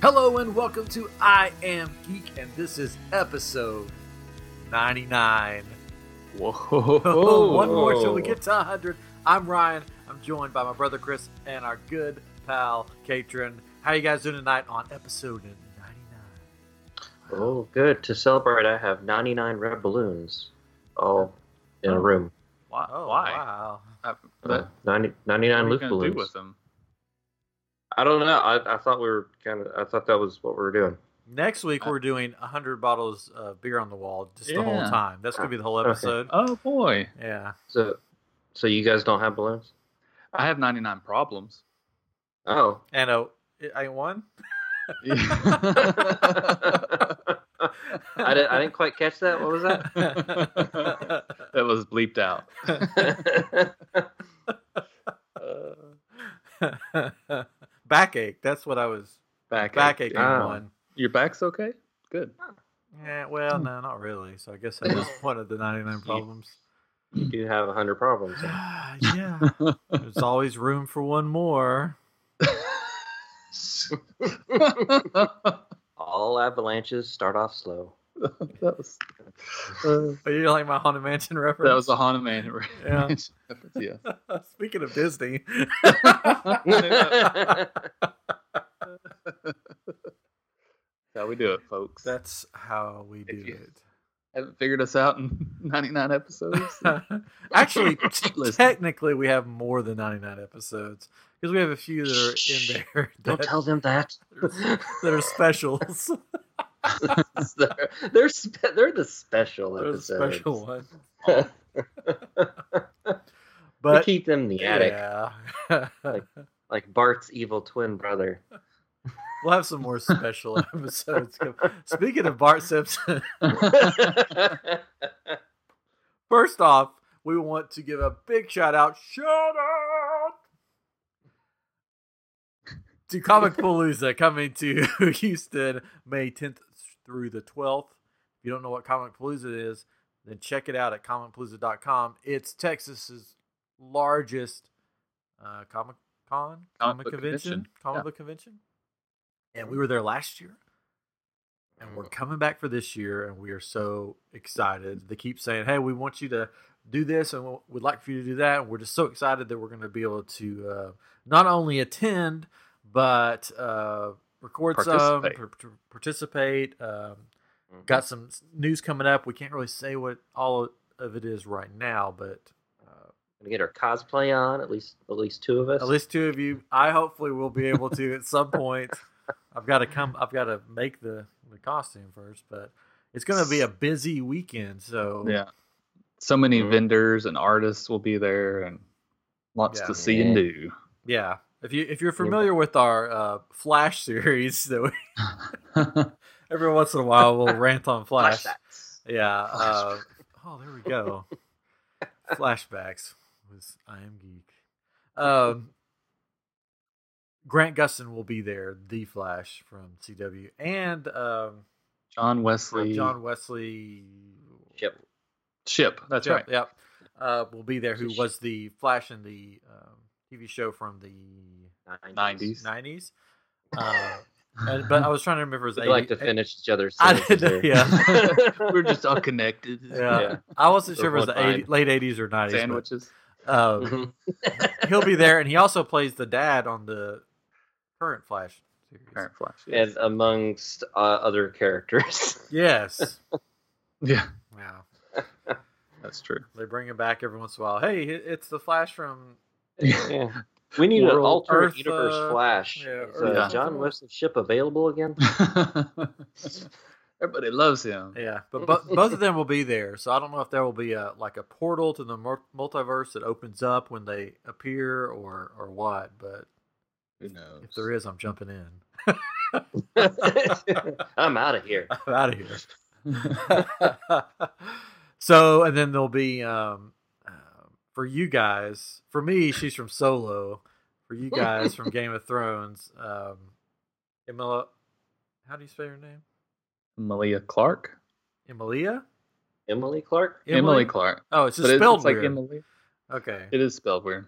Hello and welcome to I Am Geek, and this is episode 99. Whoa. One more till we get to 100. I'm Ryan. I'm joined by my brother Chris and our good pal Katrin. How you guys doing tonight on episode 99? Oh, good. To celebrate, I have 99 red balloons all in a Oh. room. Why? Oh, Why? wow. Uh, Uh, but 90, what 99 are you loose gonna balloons. do with them? I don't know. I, I thought we were kind of. I thought that was what we were doing. Next week, we're doing 100 bottles of beer on the wall just the whole time. That's going to be the whole Okay. episode. Oh boy, Yeah. So, so you guys don't have balloons? I have 99 problems. Oh. And uh, I won? I didn't. I didn't quite catch that. What was that? that was bleeped out. Backache. That's what I was. Back. Backache Ah. one. Your back's okay. Good. Yeah, well, no, not really. So I guess that is one of the 99 problems. you do have 100 problems. yeah. There's always room for one more. All avalanches start off slow. that was. uh, But you like my Haunted Mansion reference? that was a Haunted Man Yeah. reference. Yeah. Speaking of Disney, how we do it, folks. that's how we do it. haven't figured us out in 99 episodes. Actually, Keep technically, we have more than 99 episodes because we have a few that are in there Don't tell them that. that are specials. they're they're, spe- they're the special They're the episodes. special ones. we But keep them in the attic, yeah, like Bart's evil twin brother. we'll have some more special episodes. Speaking of Bart Simpson, first off, we want to give a big shout out. Shout out to Comicpalooza coming to Houston May 10th through the 12th. If you don't know what Comicpalooza is, then check it out at comicpalooza.com. It's Texas's largest uh, Comic Con, comic convention, convention. comic Yeah. book convention. And we were there last year. And we're coming back for this year, and we are so excited. They keep saying, "Hey, we want you to do this, and we'd like for you to do that." And we're just so excited that we're going to be able to uh, not only attend, but uh, record some, Participate. par- par- participate. Um, Mm-hmm. got some news coming up. We can't really say what all of it is right now, but uh, Gonna get our cosplay on at least at least two of us. at least two of you. I hopefully will be able to at some point. I've got to come. I've got to make the the costume first, but it's going to be a busy weekend. So Yeah. So many Mhm. vendors and artists will be there and lots Yeah. to see and do. yeah. If you if you're familiar with our uh, Flash series, that we, every once in a while we'll rant on Flash. Flashbacks. Yeah. Uh, oh, there we go. Flashbacks was I am geek. Um, Grant Gustin will be there, the Flash from CW, and um, John Wesley John Wesley Yep. Shipp. That's Yep, right. Yep. Uh, will be there. Who was the Flash in the um, TV show from the 90s. nineties? Uh, and- but I was trying to remember his We like to finish each other's I sentences didn't- yeah. We're just all connected. Yeah. Yeah. I wasn't So sure if it was the 80, late eighties or nineties. Sandwiches. Uh, Mhm. he'll be there, and he also plays the dad on the current Flash series. Current Flash. and amongst uh, other characters. Yes. Yeah, Wow. that's true. They bring him back every once in a while. Hey, it's the Flash from. Yeah. We need an World alternate Earth, universe uh, Flash. yeah, Is, Earth uh, Yeah. John Wesley Shipp available again? Everybody loves him. Yeah, but bo- both of them will be there. So I don't know if there will be a like a portal to the multiverse that opens up when they appear, or or what. But Who knows? if there is, I'm jumping in. I'm out of here. I'm out of here. so, and then there'll be um, for you guys. For me, she's from Solo. For you guys from Game of Thrones, um, Emilia. How do you spell your name? Malia Clarke. Emilia. Emily Clarke? Emily, Clarke. Oh, it's just But spelled it's like weird. Emily. Okay. It is spelled weird.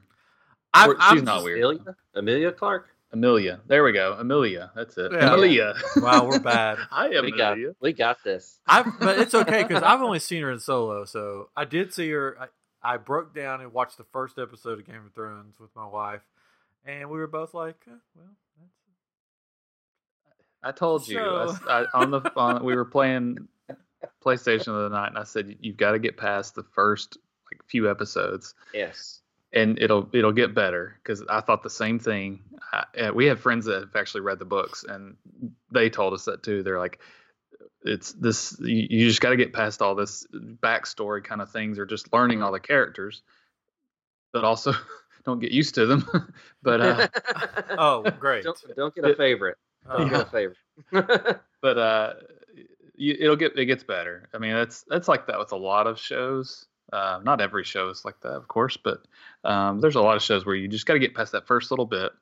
I'm, I'm she's not weird. Amelia? Amelia Clarke? Amelia. There we go. Amelia. That's it. Yeah. Amelia. Wow, we're bad. Hi, we got we got this. I've, but it's okay because I've only seen her in solo. So I did see her. I, I broke down and watched the first episode of Game of Thrones with my wife, and we were both like, eh, "Well, that's I told you I So- s- I, on the on, we were playing PlayStation of the other night, and I said you've got to get past the first like few episodes, Yes. and it'll it'll get better. Because I thought the same thing. I, uh, we have friends that have actually read the books, and they told us that too. They're like, it's this you, you just got to get past all this backstory kind of things, or just learning all the characters, but also don't get used to them. but uh, oh great." don't, don't get a favorite. Don't Uh, get a favorite. but uh you, it'll get it gets better i mean that's that's like that with a lot of shows uh, not every show is like that of course but um, there's a lot of shows where you just got to get past that first little bit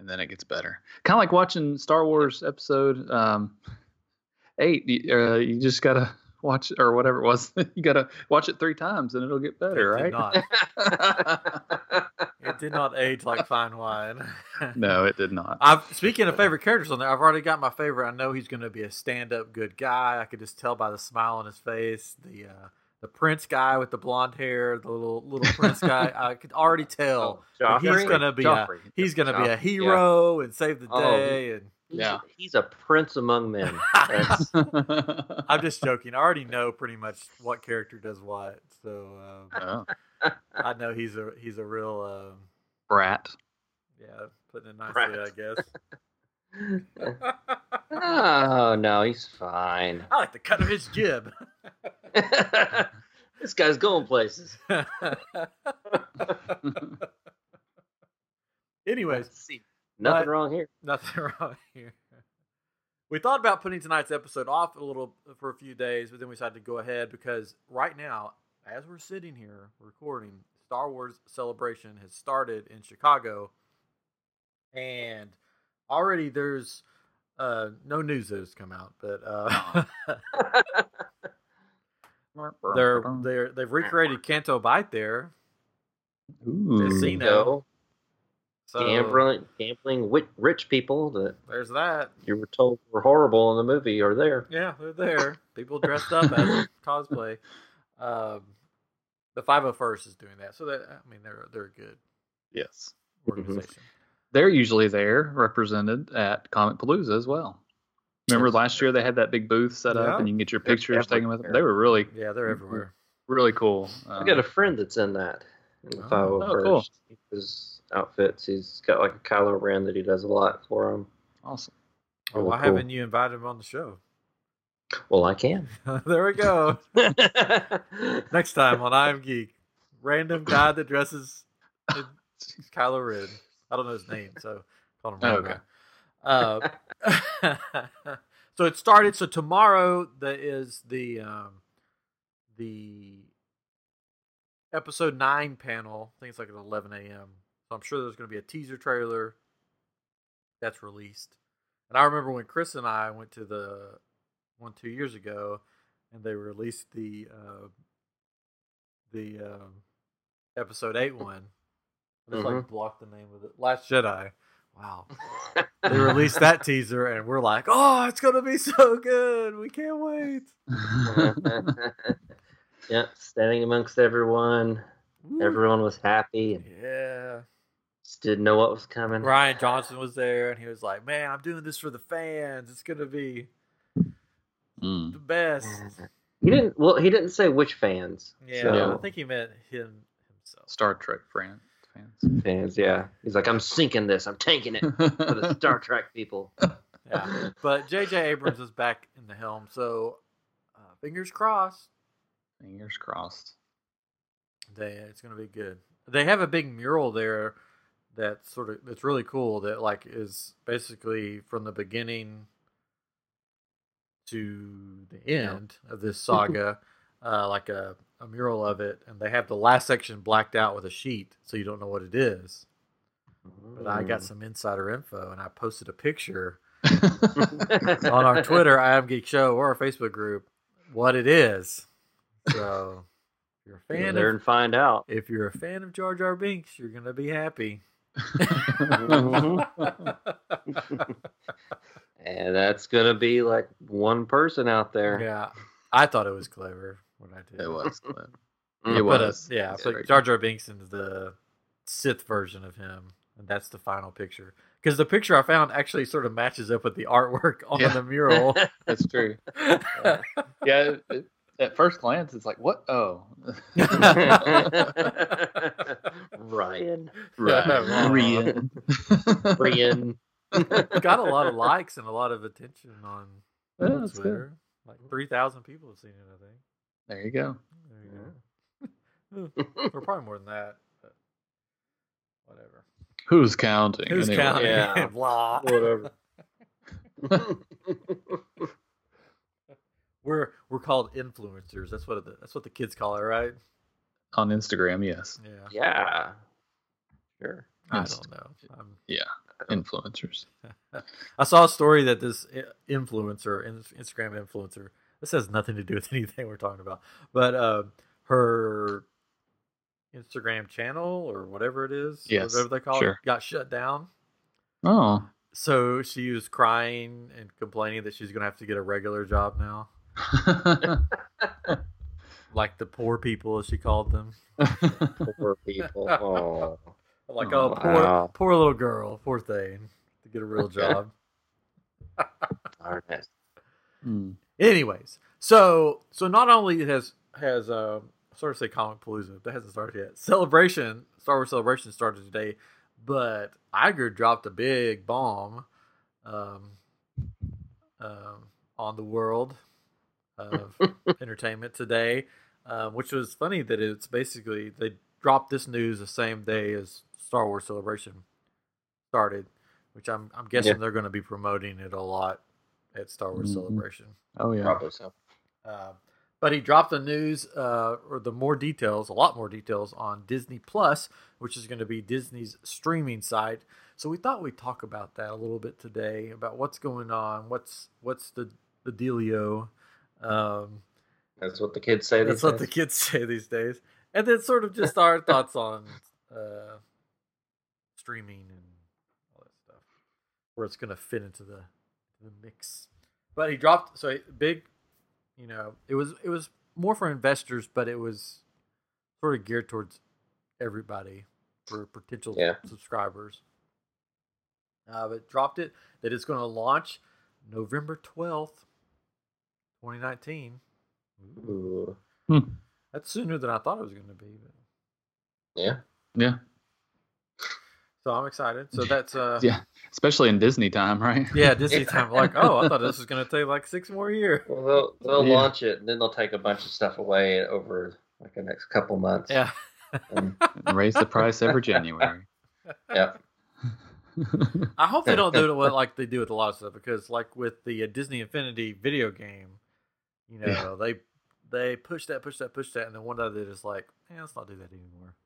and then it gets better kind of like watching star wars episode um, eight you, uh, you just got to watch or whatever it was you got to watch it three times and it'll get better it did right not. It did not age like fine wine. no it did not I've speaking of favorite characters on there, I've already got my favorite. I know he's going to be a stand-up good guy. I could just tell by the smile on his face. The uh, the prince guy with the blonde hair, the little little prince guy. I could already tell that he's going to be a, he's going to be a Joffrey, hero and save the Oh, day. And He's, Yeah. he's a prince among men. I'm just joking. I already know pretty much what character does what, so um, oh, I know he's a he's a real um, brat yeah, putting it nicely, Right. I guess. oh no, he's fine. I like the cut of his jib. this guy's going places. Anyways, See, nothing But- wrong here. nothing wrong here. We thought about putting tonight's episode off a little for a few days, but then we decided to go ahead because right now, as we're sitting here recording, Star Wars Celebration has started in Chicago, and already there's uh, no news that has come out, but uh, they're they're they've recreated Canto Bight there. Ooh. Casino. Go So gambling, gambling wi- rich people that there's that. you were told were horrible in the movie are there. Yeah, they're there. People dressed up as cosplay. Um, the 501st is doing that, so that I mean they're they're a good Yes. organization. They're usually there represented at Comicpalooza as well. Remember Yes. last year they had that big booth set up Yeah. and you can get your pictures taken with them. everywhere. They were really, Yeah, they're everywhere. really cool. I Um, got a friend that's in that. In the Oh. 501st. Oh, cool. His outfits. He's got like a Kylo Ren that he does a lot for him. awesome. Well, why cool. haven't you invited him on the show? Well, I can. there we go. Next time on I Am Geek, random guy that dresses in Kylo Ren. I don't know his name, so call him Oh, random. Uh, so it started. So tomorrow that is the um, the episode nine panel. I think it's like at eleven a.m. So I'm sure there's going to be a teaser trailer that's released. And I remember when Chris and I went to the one two years ago, and they released the uh, the um, episode eight one. I just like Mhm. blocked the name of it. Last Jedi. Wow. They released that teaser, and we're like, "Oh, it's gonna be so good! We can't wait!" yep, standing amongst everyone. Woo. Everyone was happy Yeah. Just didn't know what was coming. Rian Johnson was there, and he was like, "Man, I'm doing this for the fans. It's gonna be Mm. the best." He didn't. Well, he didn't say which fans. Yeah, So, I think he meant him himself. Star Trek fan, fans. fans. Yeah, he's like, I'm sinking this. I'm tanking it for the Star Trek people. Yeah, but J.J. Abrams is back in the helm, so uh, fingers crossed. Fingers crossed. They it's gonna be good. They have a big mural there that sort of that's really cool. That like is basically from the beginning to the end of this saga, uh, like a, a mural of it, and they have the last section blacked out with a sheet, so you don't know what it is. But I got some insider info, and I posted a picture on our Twitter, I am Geek Show, or our Facebook group, what it is. So, if you're a fan there of and find out. if you're a fan of Jar Jar Binks, you're gonna be happy. And that's gonna be like one person out there. yeah, I thought it was clever when I did. it was. clever. It But, uh, was. yeah, It's but very Jar Jar Binks is the Sith version of him, and that's the final picture. Because the picture I found actually sort of matches up with the artwork on Yeah. the mural. That's true. Yeah, it, it- at first glance, it's like, what? Oh, Ryan. Right. Rian. Brian. Got a lot of likes and a lot of attention on Yeah, on good. Twitter. Like three thousand people have seen it. I think. There you go. There you mm. go. or probably more than that. But whatever. Who's counting? Who's anyway? counting? Yeah. Blah. Whatever. We're we're called influencers. That's what the, that's what the kids call it, right? On Instagram, yes. Yeah. yeah. Sure. I don't know. I'm, Influencers. I saw a story that this influencer, Instagram influencer, this has nothing to do with anything we're talking about, but uh, her Instagram channel or whatever it is, Yes, whatever they call sure. it, got shut down. Oh. So she was crying and complaining that she's going to have to get a regular job now, like the poor people, as she called them. Poor people. Oh. Like, Oh, oh, poor, wow. poor little girl, poor thing, to get a real job. Darn it. Hmm. Anyways, so so not only has has uh, I sort of say Comicpalooza, that hasn't started yet. Celebration, Star Wars Celebration started today, but Iger dropped a big bomb um, um, on the world of entertainment today, um, which was funny that it's basically they dropped this news the same day as Star Wars Celebration started, which I'm I'm guessing Yeah. they're going to be promoting it a lot at Star Wars Mhm. Celebration. Oh yeah. Probably so. Uh, but he dropped the news uh, or the more details, a lot more details on Disney Plus, which is going to be Disney's streaming site. So we thought we'd talk about that a little bit today about what's going on, what's what's the the dealio. Um, That's what the kids say. that's what the kids say these days, and then sort of just our thoughts on uh, streaming and all that stuff, where it's going to fit into the the mix. But he dropped so big, you know. It was it was more for investors, but it was sort of geared towards everybody for potential Yeah. subscribers. Uh, but dropped it that it's going to launch November twelfth, twenty nineteen. Ooh. That's sooner than I thought it was going to be. But, Yeah. Yeah. so I'm excited. So that's uh Yeah. Especially in Disney time, right? yeah Disney time. Like oh, I thought this was going to take like six more years. Well, they'll they'll Yeah. launch it and then they'll take a bunch of stuff away over like the next couple months. Yeah. And, And raise the price every January. yeah. I hope they don't do it like they do with a lot of stuff because, like with the uh, Disney Infinity video game, you know, Yeah. they they push that, push that, push that, and then one day they're just like, "Yeah, let's not do that anymore."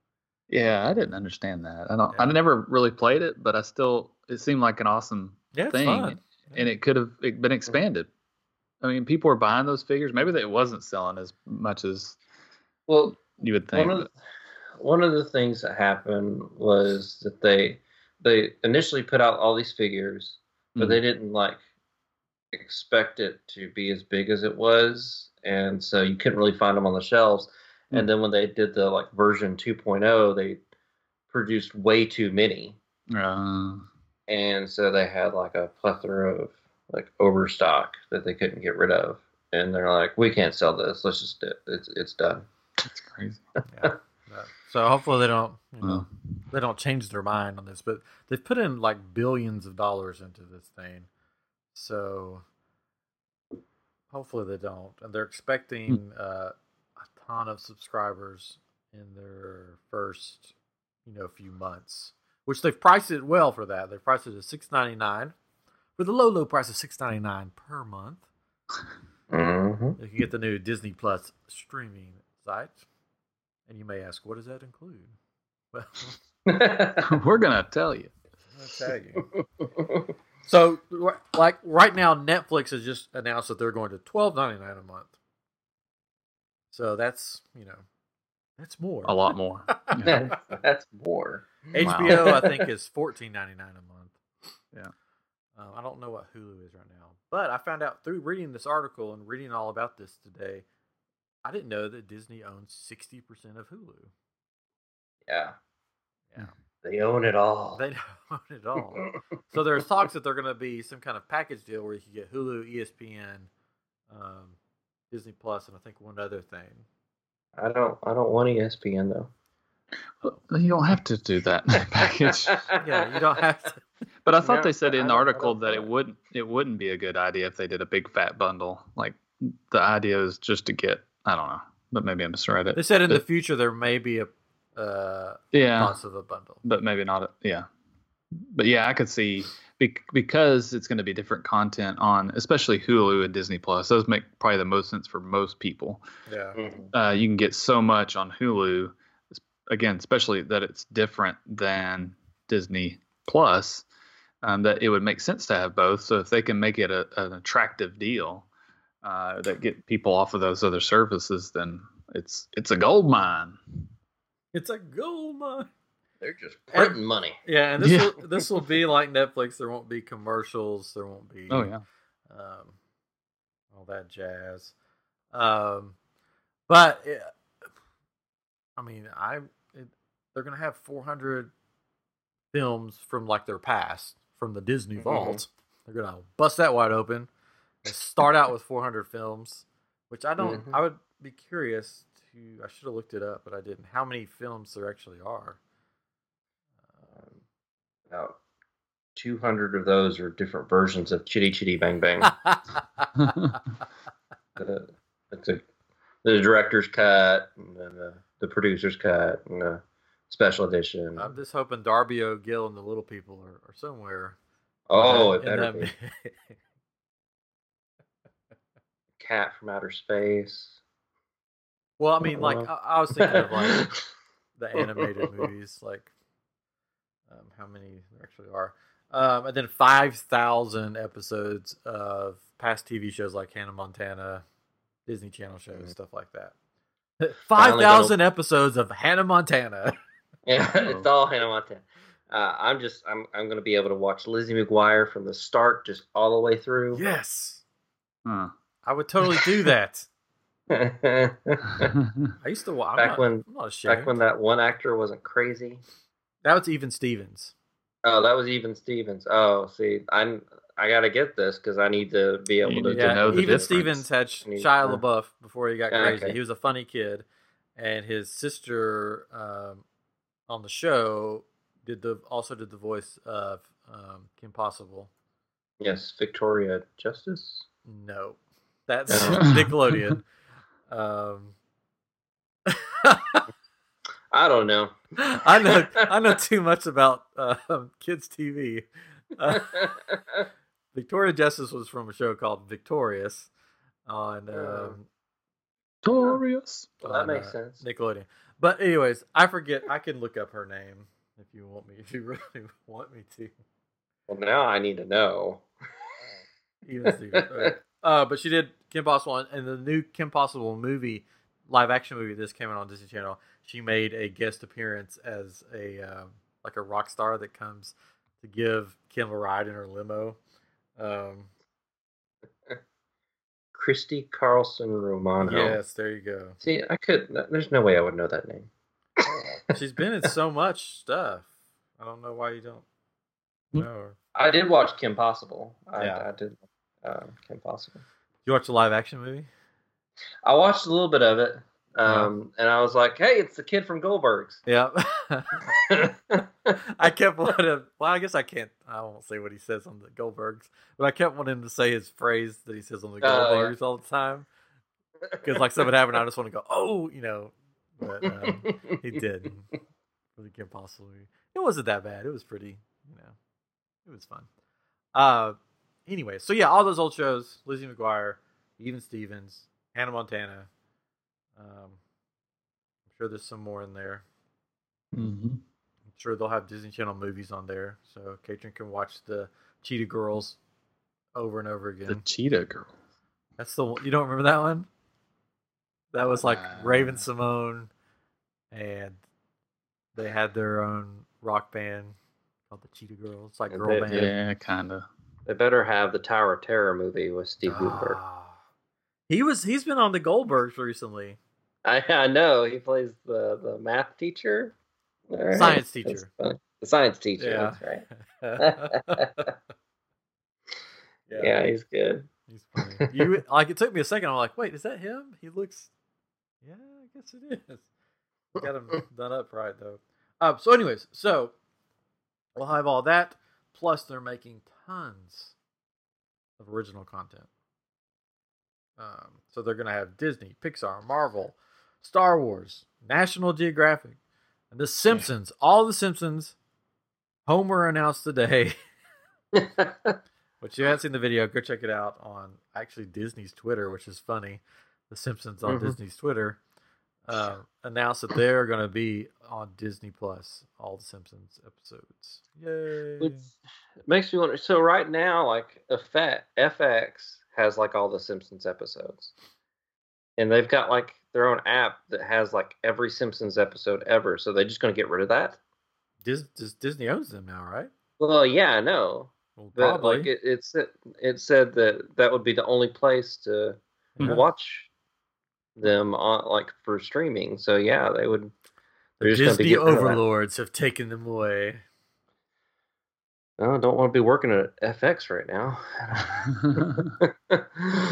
yeah, I didn't understand that. I don't. I never really played it, but I still. It seemed like an awesome Yeah, thing, fun. and it could have been expanded. I mean, people were buying those figures. Maybe they wasn't selling as much as Well, you would think. one of one of the things that happened was that they they initially put out all these figures, but Mhm. they didn't like expect it to be as big as it was, and so you couldn't really find them on the shelves. Hmm. And then when they did the like version 2.0, they produced way too many, Uh, and so they had like a plethora of like overstock that they couldn't get rid of. And they're like, we can't sell this. Let's just do it. It's it's done. that's crazy. Yeah. So hopefully they don't, you know, Well, they don't change their mind on this. But they've put in like billions of dollars into this thing, so hopefully they don't. And they're expecting uh, a ton of subscribers in their first, you know, few months. Which they've priced it well for that. They've priced it at six ninety nine, for the low low price of six ninety nine per month. Mm-hmm. You can get the new Disney Plus streaming site. And you may ask, what does that include? Well, we're gonna tell you. I'll tell you. So, like right now, Netflix has just announced that they're going to twelve ninety nine a month. So that's you know, that's more. A lot more. Yeah. That's more. HBO, I think, is fourteen ninety nine a month. Yeah. Um, I don't know what Hulu is right now, but I found out through reading this article and reading all about this today. I didn't know that Disney owns sixty percent of Hulu. Yeah. Yeah. They own it all. They don't own it all. so there's talks that they're going to be some kind of package deal where you can get Hulu, ESPN, um, Disney Plus, and I think one other thing. I don't. I don't want ESPN though. Well, You don't have to do that package. Yeah, you don't have to. But I thought Yeah, they said in the article that it wouldn't it wouldn't be a good idea if they did a big fat bundle. Like the idea is just to get I don't know, but maybe I misread it. They said in the future there may be a uh, Yeah, cost of a bundle. but maybe not. A, yeah, but yeah, I could see bec- because it's going to be different content on, especially Hulu and Disney Plus. Those make probably the most sense for most people. Yeah. Mhm. uh, you can get so much on Hulu. Again, especially that it's different than Disney Plus, um, that it would make sense to have both. So if they can make it a, an attractive deal uh, that get people off of those other services, then it's it's a gold mine. It's a gold mine. They're just printing money. Yeah, and this Yeah. will this will be like Netflix. There won't be commercials. There won't be Oh yeah, um, all that jazz. Um, but it, I mean, I it, they're gonna have 400 films from like their past from the Disney Mhm. vault. They're gonna bust that wide open. and start out with 400 films, which I don't. Mhm. I would be curious to. I should have looked it up, but I didn't. How many films there actually are? Um, about 200 of those are different versions of Chitty Chitty Bang Bang. uh, it's a the director's cut, and then the, the producer's cut, and the special edition. I'm just hoping Darby O'Gill and the Little People are, are somewhere. oh, in it better be. Cat from Outer Space. Well, I mean, like I, Uh-huh. I was thinking of like the animated movies, like um, how many there actually are, um, and then five thousand episodes of past TV shows like Hannah Montana, Disney Channel shows, Mhm. stuff like that. Five thousand episodes of Hannah Montana. Yeah, Oh. it's all Hannah Montana. Uh, I'm just I'm I'm gonna be able to watch Lizzie McGuire from the start just all the way through. yes, Huh. I would totally do that. Back I used to watch. Back when- I'm not ashamed. when that one actor wasn't crazy. that was even Stevens. Oh, that was even Stevens. Oh, see, I'm I gotta get this because I need to be able You to. need to Yeah, know the even difference. Stevens had Sh- need- Shia uh, LaBeouf before he got Yeah, crazy. okay. He was a funny kid, and his sister um, on the show did the also did the voice of um, Kim Possible. Yes, Victoria Justice. No, that's. Nickelodeon. Um, I don't know. I know I know too much about um, kids TV. Uh, Victoria Justice was from a show called Victorious on Oh. um, Victorious. well, that on, makes uh, sense. Nickelodeon. But anyways, I forget. I can look up her name if you want me. If you really want me to. Well, now I need to know. Even Steven. uh, uh, but she did Kim Possible, and- and the new Kim Possible movie, live action movie, this came out on Disney Channel. She made a guest appearance as a um, like a rock star that comes to give Kim a ride in her limo. Um, Christy Carlson Romano. yes, there you go. See, I could. There's no way I would know that name. She's been in so much stuff. I don't know why you don't Hmm. know her. I did watch Kim Possible. I, Yeah. I did. Uh, Kim Possible. You watch the live action movie? I watched a little bit of it, um, and I was like, "Hey, it's the kid from Goldberg's." Yeah. I kept wanting. Well, I guess I can't. I won't say what he says on the Goldbergs, but I kept wanting to say his phrase that he says on the Oh, yeah. Goldbergs all the time. Because like something happened, I just want to go, oh, you know. But um, he did the Kim Possible movie. It wasn't that bad. It was pretty, you know, it was fun. Uh, anyway, so yeah, all those old shows: Lizzie McGuire, Even Stevens, Hannah Montana. Um, I'm sure there's some more in there. Mm-hmm. I'm sure they'll have Disney Channel movies on there, so Katrin can watch the Cheetah Girls over and over again. The Cheetah Girls. That's the one. You don't remember that one? That was like Uh, Raven-Symoné, and they had their own rock band called the Cheetah Girls. Like girl they- band. Yeah, kind of. They better have the Tower of Terror movie with Steve Guttenberg. Ah. He was he's been on the Goldbergs recently. I, I know he plays the, the math teacher, right. Science teacher. The science teacher. Yeah. That's right. Yeah, he's good. He's funny. You like it took me a second. I'm like, wait, is that him? He looks. Yeah, I guess it is. Got him done up right though. Um. So, anyways, so we'll have all that. Plus, they're making tons of original content. Um. So they're gonna have Disney, Pixar, Marvel, Star Wars, National Geographic, and The Simpsons. All the Simpsons. Homer announced today. Which you haven't seen the video, go check it out on actually Disney's Twitter, which is funny. The Simpsons on Mhm. Disney's Twitter uh, announced that they're going to be on Disney Plus, all the Simpsons episodes. Yay! Which makes me wonder. So right now, like FX, FX has like all the Simpsons episodes, and they've got like their own app that has like every Simpsons episode ever. So they're just going to get rid of that. Dis- Dis- Disney owns them now, right? Well, yeah, I know, Well, but probably. like it, it said, it said that that would be the only place to Yeah. watch them on like for streaming. So yeah, they would. The they're just gonna be Disney getting rid of that. overlords have taken them away. Oh, I don't want to be working at FX right now.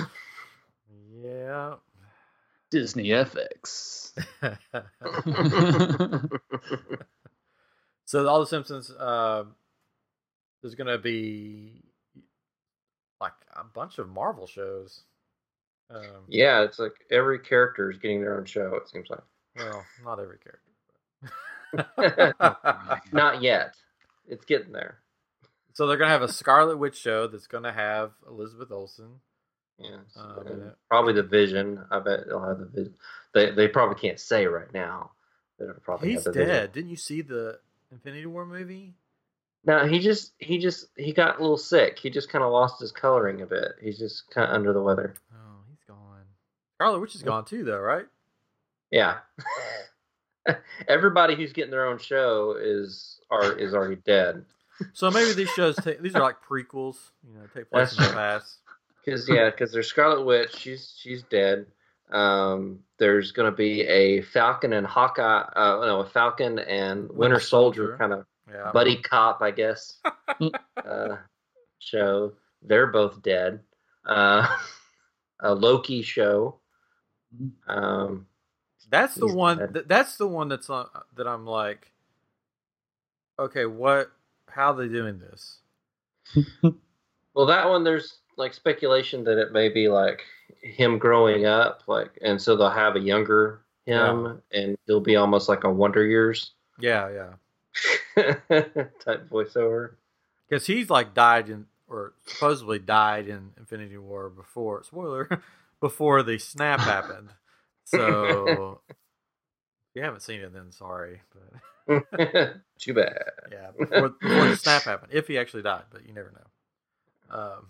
Yeah. Disney FX. so all the Simpsons, uh, there's going to be like a bunch of Marvel shows. Um, yeah, it's like every character is getting their own show. It seems like. Well, not every character. but- Not yet. It's getting there. so they're going to have a Scarlet Witch show that's going to have Elizabeth Olsen. Yeah. It- probably the Vision. I bet they'll have the Vision. They they probably can't say right now. They'll probably He's dead. Vision. Didn't you see the Infinity War movie? No, he just he just he got a little sick. He just kind of lost his coloring a bit. He's just kind of under the weather. Oh. Scarlet Witch is gone too, though, right? Yeah. Everybody who's getting their own show is are is already dead. So maybe these shows take these are like prequels, you know, take place in the That's- past. Because yeah, because there's Scarlet Witch. She's she's dead. Um, there's gonna be a Falcon and Hawkeye. Uh, no, a Falcon and Winter, Winter Soldier, Soldier. kind of Yeah. buddy cop, I guess. uh, show. They're both dead. Uh, a Loki show. Um, That's the one. Th- that's the one that's on, that I'm like, okay, what? How are they doing this? well, that one there's like speculation that it may be like him growing up, like, and so they'll have a younger him, and he'll be almost like a Wonder Years Yeah, yeah. type voiceover. Because he's like died in, or supposedly died in Infinity War before. Spoiler, before the snap happened. So if you haven't seen it, then sorry, but Too bad. yeah, before, before the snap happened, if he actually died, but you never know. Um.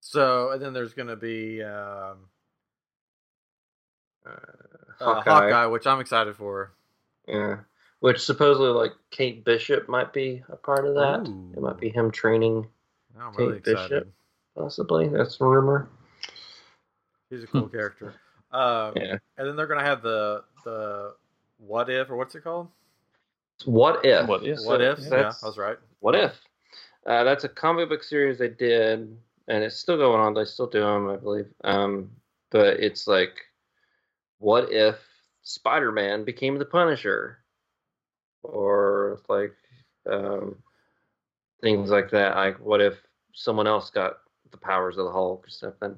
So and then there's gonna be um, Uh, uh, Hawkeye. Hawkeye, which I'm excited for. Yeah. Which supposedly like Kate Bishop might be a part of that. It might be him training I'm Kate really. Bishop. possibly. That's a rumor. He's a cool character. Um, Yeah. And then they're gonna have the the what if or what's it called? What if? What if? what if? Yeah, that's- I was right. What if? Uh, that's a comic book series they did, and it's still going on. They still do them, I believe. Um, but it's like, what if Spider-Man became the Punisher, or like um, things like that. Like, what if someone else got the powers of the Hulk or something?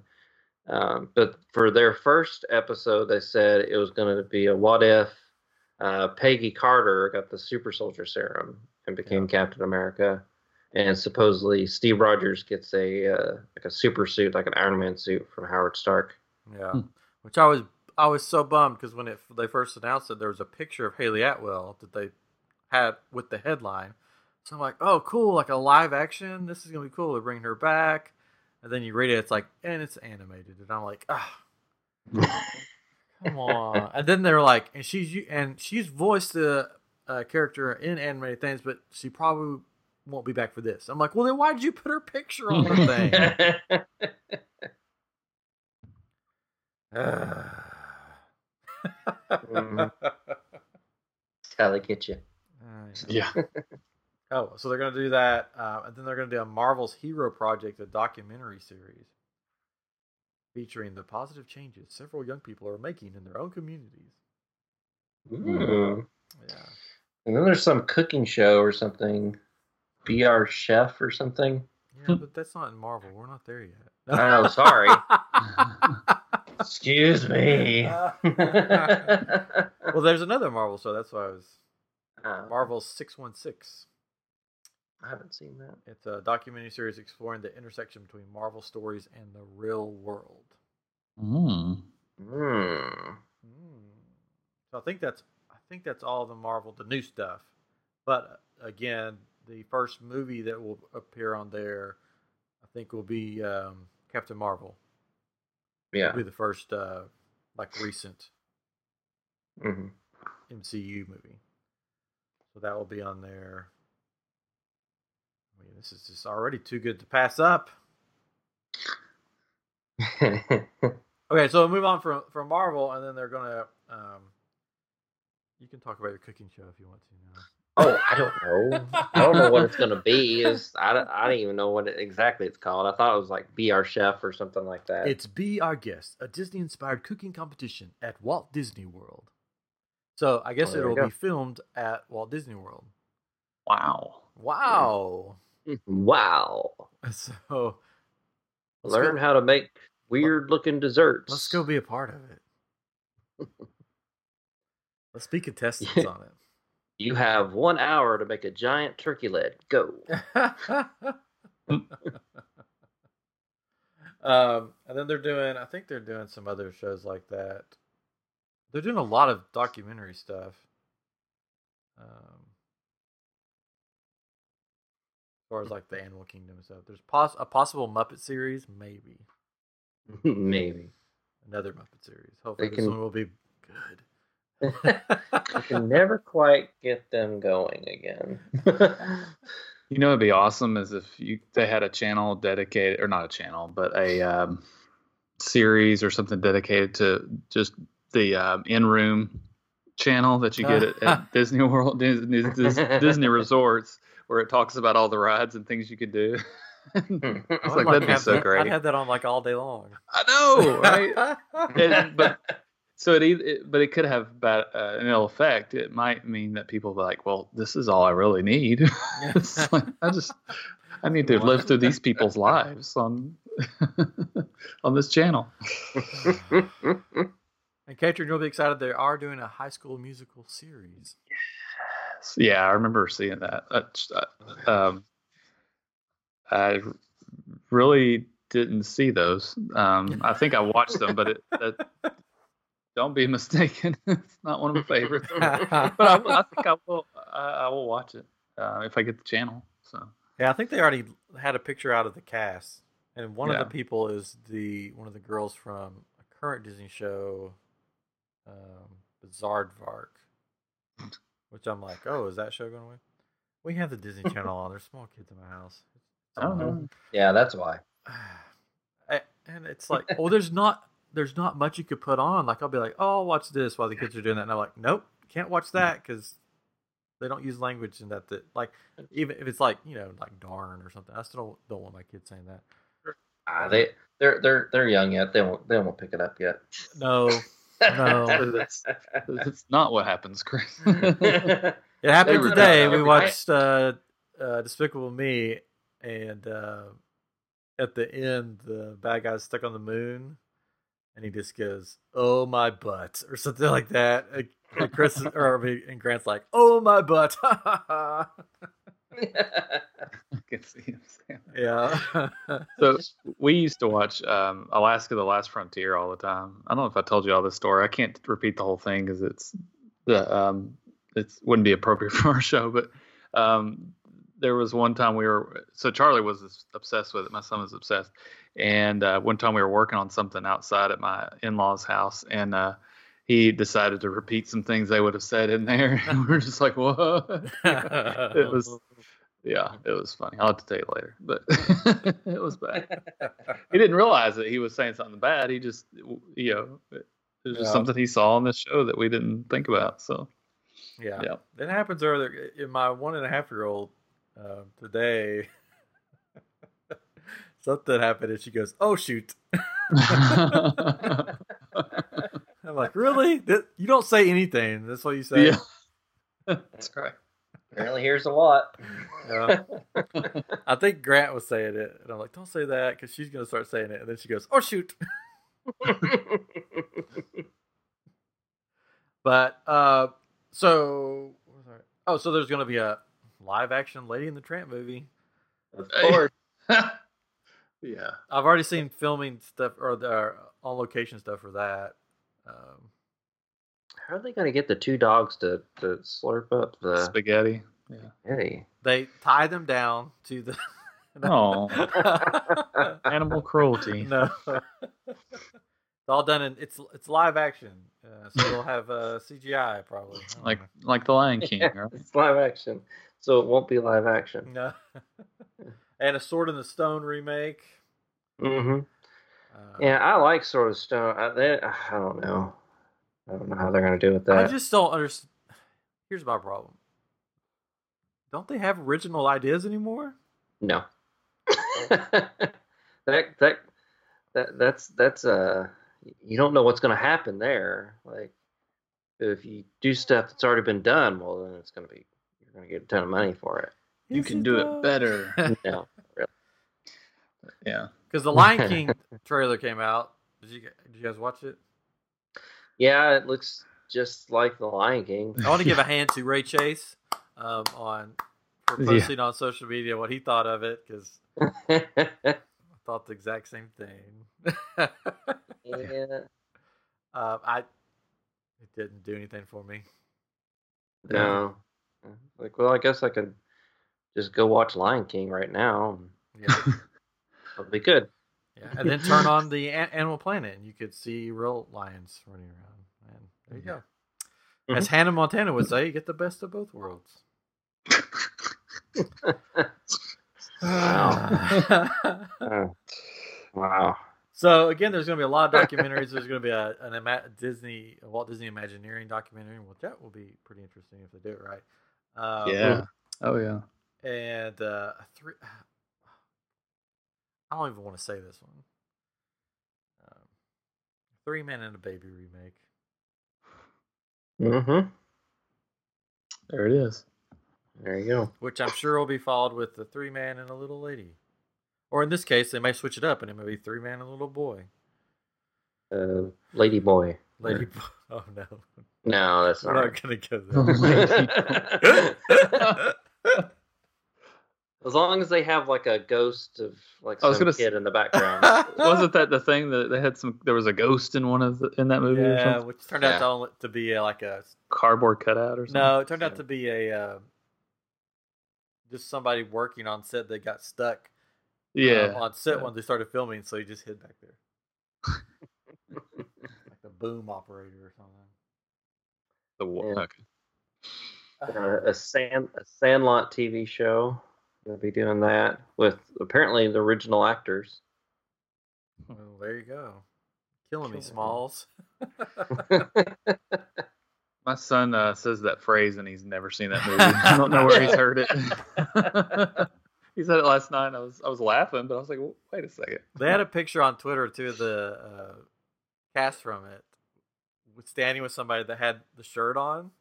Um, but for their first episode, they said it was going to be a what if uh, Peggy Carter got the super soldier serum and became Captain America, and supposedly Steve Rogers gets a uh, like a super suit, like an Iron Man suit from Howard Stark. Yeah, Hmm. which I was I was so bummed because when it they first announced it, there was a picture of Hayley Atwell that they had with the headline. So I'm like, oh, cool, like a live action. This is gonna be cool. They're her back, and then you read it, it's like, and it's animated, and I'm like, ah, come on. and then they're like, and she's and she's voiced the uh, character in animated things, but she probably won't be back for this. I'm like, well, then why did you put her picture on the thing? Mhm. That's how they get you. Uh, Yeah. Oh, so they're going to do that, uh, and then they're going to do a Marvel's Hero Project, a documentary series featuring the positive changes several young people are making in their own communities. Mm. Yeah, And then there's some cooking show or something. Be our chef or something. yeah, but that's not in Marvel. We're not there yet. Oh, sorry. Excuse me. well, there's another Marvel show. That's why I was Marvel's Six One Six. I haven't seen that. It's a documentary series exploring the intersection between Marvel stories and the real world. Mm. Hmm. Hmm. So I think that's I think that's all the Marvel, the new stuff. But uh, again, the first movie that will appear on there, I think, will be um, Captain Marvel. Yeah. It'll be the first uh, like recent hmm MCU movie. So that will be on there. This is just already too good to pass up. Okay, so we'll move on from from Marvel, and then they're gonna. Um, you can talk about your cooking show if you want to now. oh, I don't know. I don't know what it's gonna be. Is I don't, I don't even know what it, exactly it's called. I thought it was like Be Our Chef or something like that. It's Be Our Guest, a Disney inspired cooking competition at Walt Disney World. So I guess Oh, it'll be filmed at Walt Disney World. Wow. Wow. Wow. So Learn go, how to make weird looking desserts. let's go be a part of it. Let's be contestants on it. You have one hour to make a giant turkey leg. Go. um, and then they're doing, I think they're doing some other shows like that. They're doing a lot of documentary stuff. Um, far as like the Animal Kingdom and stuff, there's pos- a possible Muppet series, maybe Maybe. another Muppet series. Hopefully, They this can- one will be good. I can never quite get them going again. You know, it'd be awesome is if you they had a channel dedicated, or not a channel, but a um, series or something dedicated to just the um, in-room channel that you get at, at Disney World, Disney, Dis- Disney resorts, where it talks about all the rides and things you could do. I it's would like like that'd be so that- great. I'd have that on like all day long. I know, right? And- but so it, it but it could have bad uh, an ill effect. It might mean that people be like, "Well, this is all I really need." Like, I just I need to live through these people's lives on on this channel. And Catherine, you'll be excited. They are doing a high school musical series. Yeah, I remember seeing that. Uh, um, I really didn't see those. Um, I think I watched them, but it, that, don't be mistaken. it's not one of my favorites. but I, I think I will. I, I will watch it uh, if I get the channel. So Yeah, I think they already had a picture out of the cast, and one Yeah. of the people is the one of the girls from a current Disney show, um, Bizardvark, which I'm like, oh, is that show going away? We have the Disney Channel on. There's small kids in my house. I don't know. yeah, that's why. And it's like, oh, there's not there's not much you could put on. Like I'll be like, oh, I'll watch this while the kids are doing that, and I'm like, nope, can't watch that because they don't use language in that. That like even if it's like you know like darn or something, I still don't, don't want my kids saying that. Ah, they they're they're they're young yet. They won't they won't pick it up yet. No, No. That's, that's not what happens, Chris. it happened They today. We I- watched uh, uh, Despicable Me, and uh, at the end, the bad guy's stuck on the moon, and he just goes, "Oh my butt" or something like that. And- And Chris or and Grant's like, "Oh my butt." I can see him yeah. So we used to watch um, Alaska: The Last Frontier all the time. I don't know if I told you all this story. I can't repeat the whole thing because it's the um, it wouldn't be appropriate for our show. But um, there was one time we were so Charlie was obsessed with it. My son was obsessed, and uh, one time we were working on something outside at my in-laws' house, and uh, he decided to repeat some things they would have said in there. And we're just like, what? it was, yeah, it was funny. I'll have to tell you later, but it was bad. He didn't realize that he was saying something bad. He just, you know, it was just Yeah. something he saw on this show that we didn't think about. So, yeah. yeah. It happens earlier. In my one and a half year old uh, today, something happened and she goes, "Oh shoot!" I'm like, "Really? That, you don't say anything? That's what you say?" yeah. That's right. Apparently, here's a lot. Yeah. I think Grant was saying it, and I'm like, "Don't say that," because she's gonna start saying it, and then she goes, "Oh shoot!" But uh, so what was I- oh, so there's gonna be a live action Lady and the Tramp movie. of course. yeah. I've already seen filming stuff or the uh, on location stuff for that. Um, How are they going to get the two dogs to, to slurp up the? Spaghetti. Yeah. Hey. they tie them down to the. Oh, animal cruelty. no. It's all done in it's it's live action, uh, so they'll have uh, CGI probably. I don't Like like the Lion King, right? It's live action, so it won't be live action. no. and a Sword in the Stone remake. Mm-hmm. Uh, Yeah, I like Sword of Stone. I, they, I don't know. I don't know how they're going to do with that. I just don't understand. Here's my problem. Don't they have original ideas anymore? No. that that that that's that's uh you don't know what's going to happen there. Like if you do stuff that's already been done, well then it's going to be you're going to get a ton of money for it. You Is can do though? it better. No. Yeah. Because the Lion King trailer came out. Did you did you guys watch it? Yeah, it looks just like the Lion King. I want to give a hand to Ray Chase um, on for Yeah. posting on social media what he thought of it because I thought the exact same thing. yeah. uh, I it didn't do anything for me. No. Like, well, I guess I could just go watch Lion King right now. and Yeah, It'll be good. Yeah, and then turn on the A- Animal Planet and you could see real lions running around. And there you go. Mm-hmm. As Hannah Montana would say, you get the best of both worlds. wow. wow. So again, there's going to be a lot of documentaries. There's going to be a, an ima- Disney, a Walt Disney Imagineering documentary, which that will be pretty interesting if they do it right. Um, yeah. Oh yeah. and uh, three. I don't even want to say this one. Um, three Men and a Baby remake. Mm-hmm. There it is. There you go. which I'm sure will be followed with the three man and a little lady. Or in this case, they may switch it up and it may be three man and a little boy. Uh, Lady Boy. Lady, bo- oh no, No, that's we're not. not gonna go there. as long as they have like a ghost of like I was some gonna s- kid in the background. Wasn't that the thing that they had some? There was a ghost in one of the, in that movie yeah, something. which turned out Yeah. to, only, to be uh, like a Cardboard cutout or something. no. It turned out to be a uh, just somebody working on set that got stuck uh, Yeah. on set Yeah. when they started filming, so he just hid back there, like the boom operator or something. The wa- Yeah. okay. uh, a sand a Sandlot TV show. They'll be doing that with apparently the original actors. Well, there you go, killing me, Killing me. Smalls. My son uh, says that phrase and he's never seen that movie. I don't know where he's heard it. he said it last night. I was I was laughing, but I was like, well, wait a second. They had a picture on Twitter too of the uh, cast from it, with standing with somebody that had the shirt on.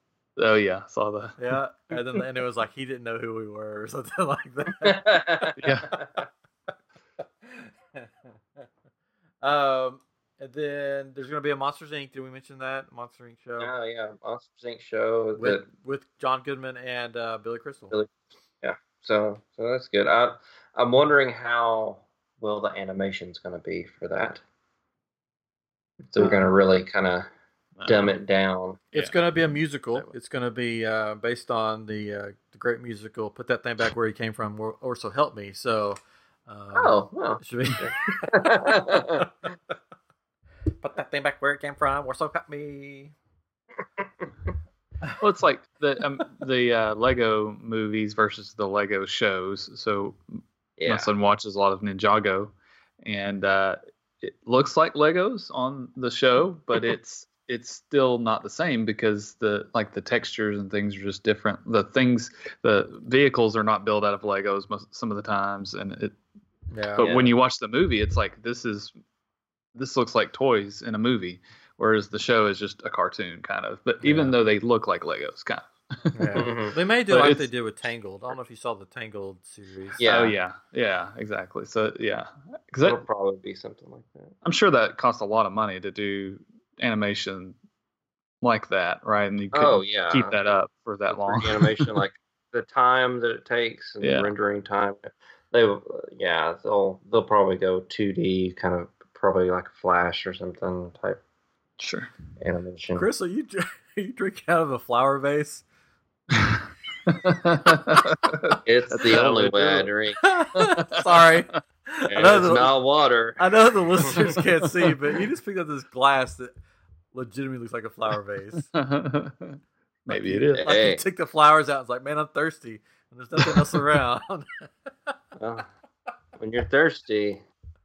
Oh yeah, I saw that. Yeah, and then and it was like he didn't know who we were or something like that. Yeah. um, and then there's gonna be a Monsters Inc. Did we mention that Monster Inc. show oh yeah, Monsters Inc. show. with that- with John Goodman and uh, Billy Crystal? Billy- so so that's good. I I'm wondering how well the animation's going to be for that. So we're going to really kind of dumb it down. It's Yeah. going to be a musical. It's going to be uh, based on the uh, the great musical. Put that thing back where he came from, or, or so help me. So, um, Oh, well. it should be. Put that thing back where it came from. Or so cut me. Well, it's like the um, the uh, Lego movies versus the Lego shows. So my son watches a lot of Ninjago, and uh, it looks like Legos on the show, but it's it's still not the same because the like the textures and things are just different. The things, the vehicles are not built out of Legos most some of the times, and it. Yeah. But Yeah. when you watch the movie, it's like this is this looks like toys in a movie, whereas the show is just a cartoon kind of. But even Yeah. though they look like Legos, kind of. Yeah. Mhm. They may do But like they it's- did with Tangled. I don't know if you saw the Tangled series. Yeah. Oh yeah, yeah, exactly. So yeah, because It'll probably be something like that. I'm sure that costs a lot of money to do animation like that, right? And you couldn't Oh yeah. keep that up for that the long. Animation, like the time that it takes and Yeah. the rendering time. They, will- yeah, they'll they'll probably go 2D, kind of probably like Flash or something type sure. animation. Chris, are you dr- are you drinking out of a flower vase? It's That's the only way I drink. Sorry. I know it's the- not water. I know the listeners can't see, but you just picked up this glass that legitimately looks like a flower vase. Maybe it is. Like Hey. you took the flowers out. It's like, man, I'm thirsty, and there's nothing else around. Well, when you're thirsty,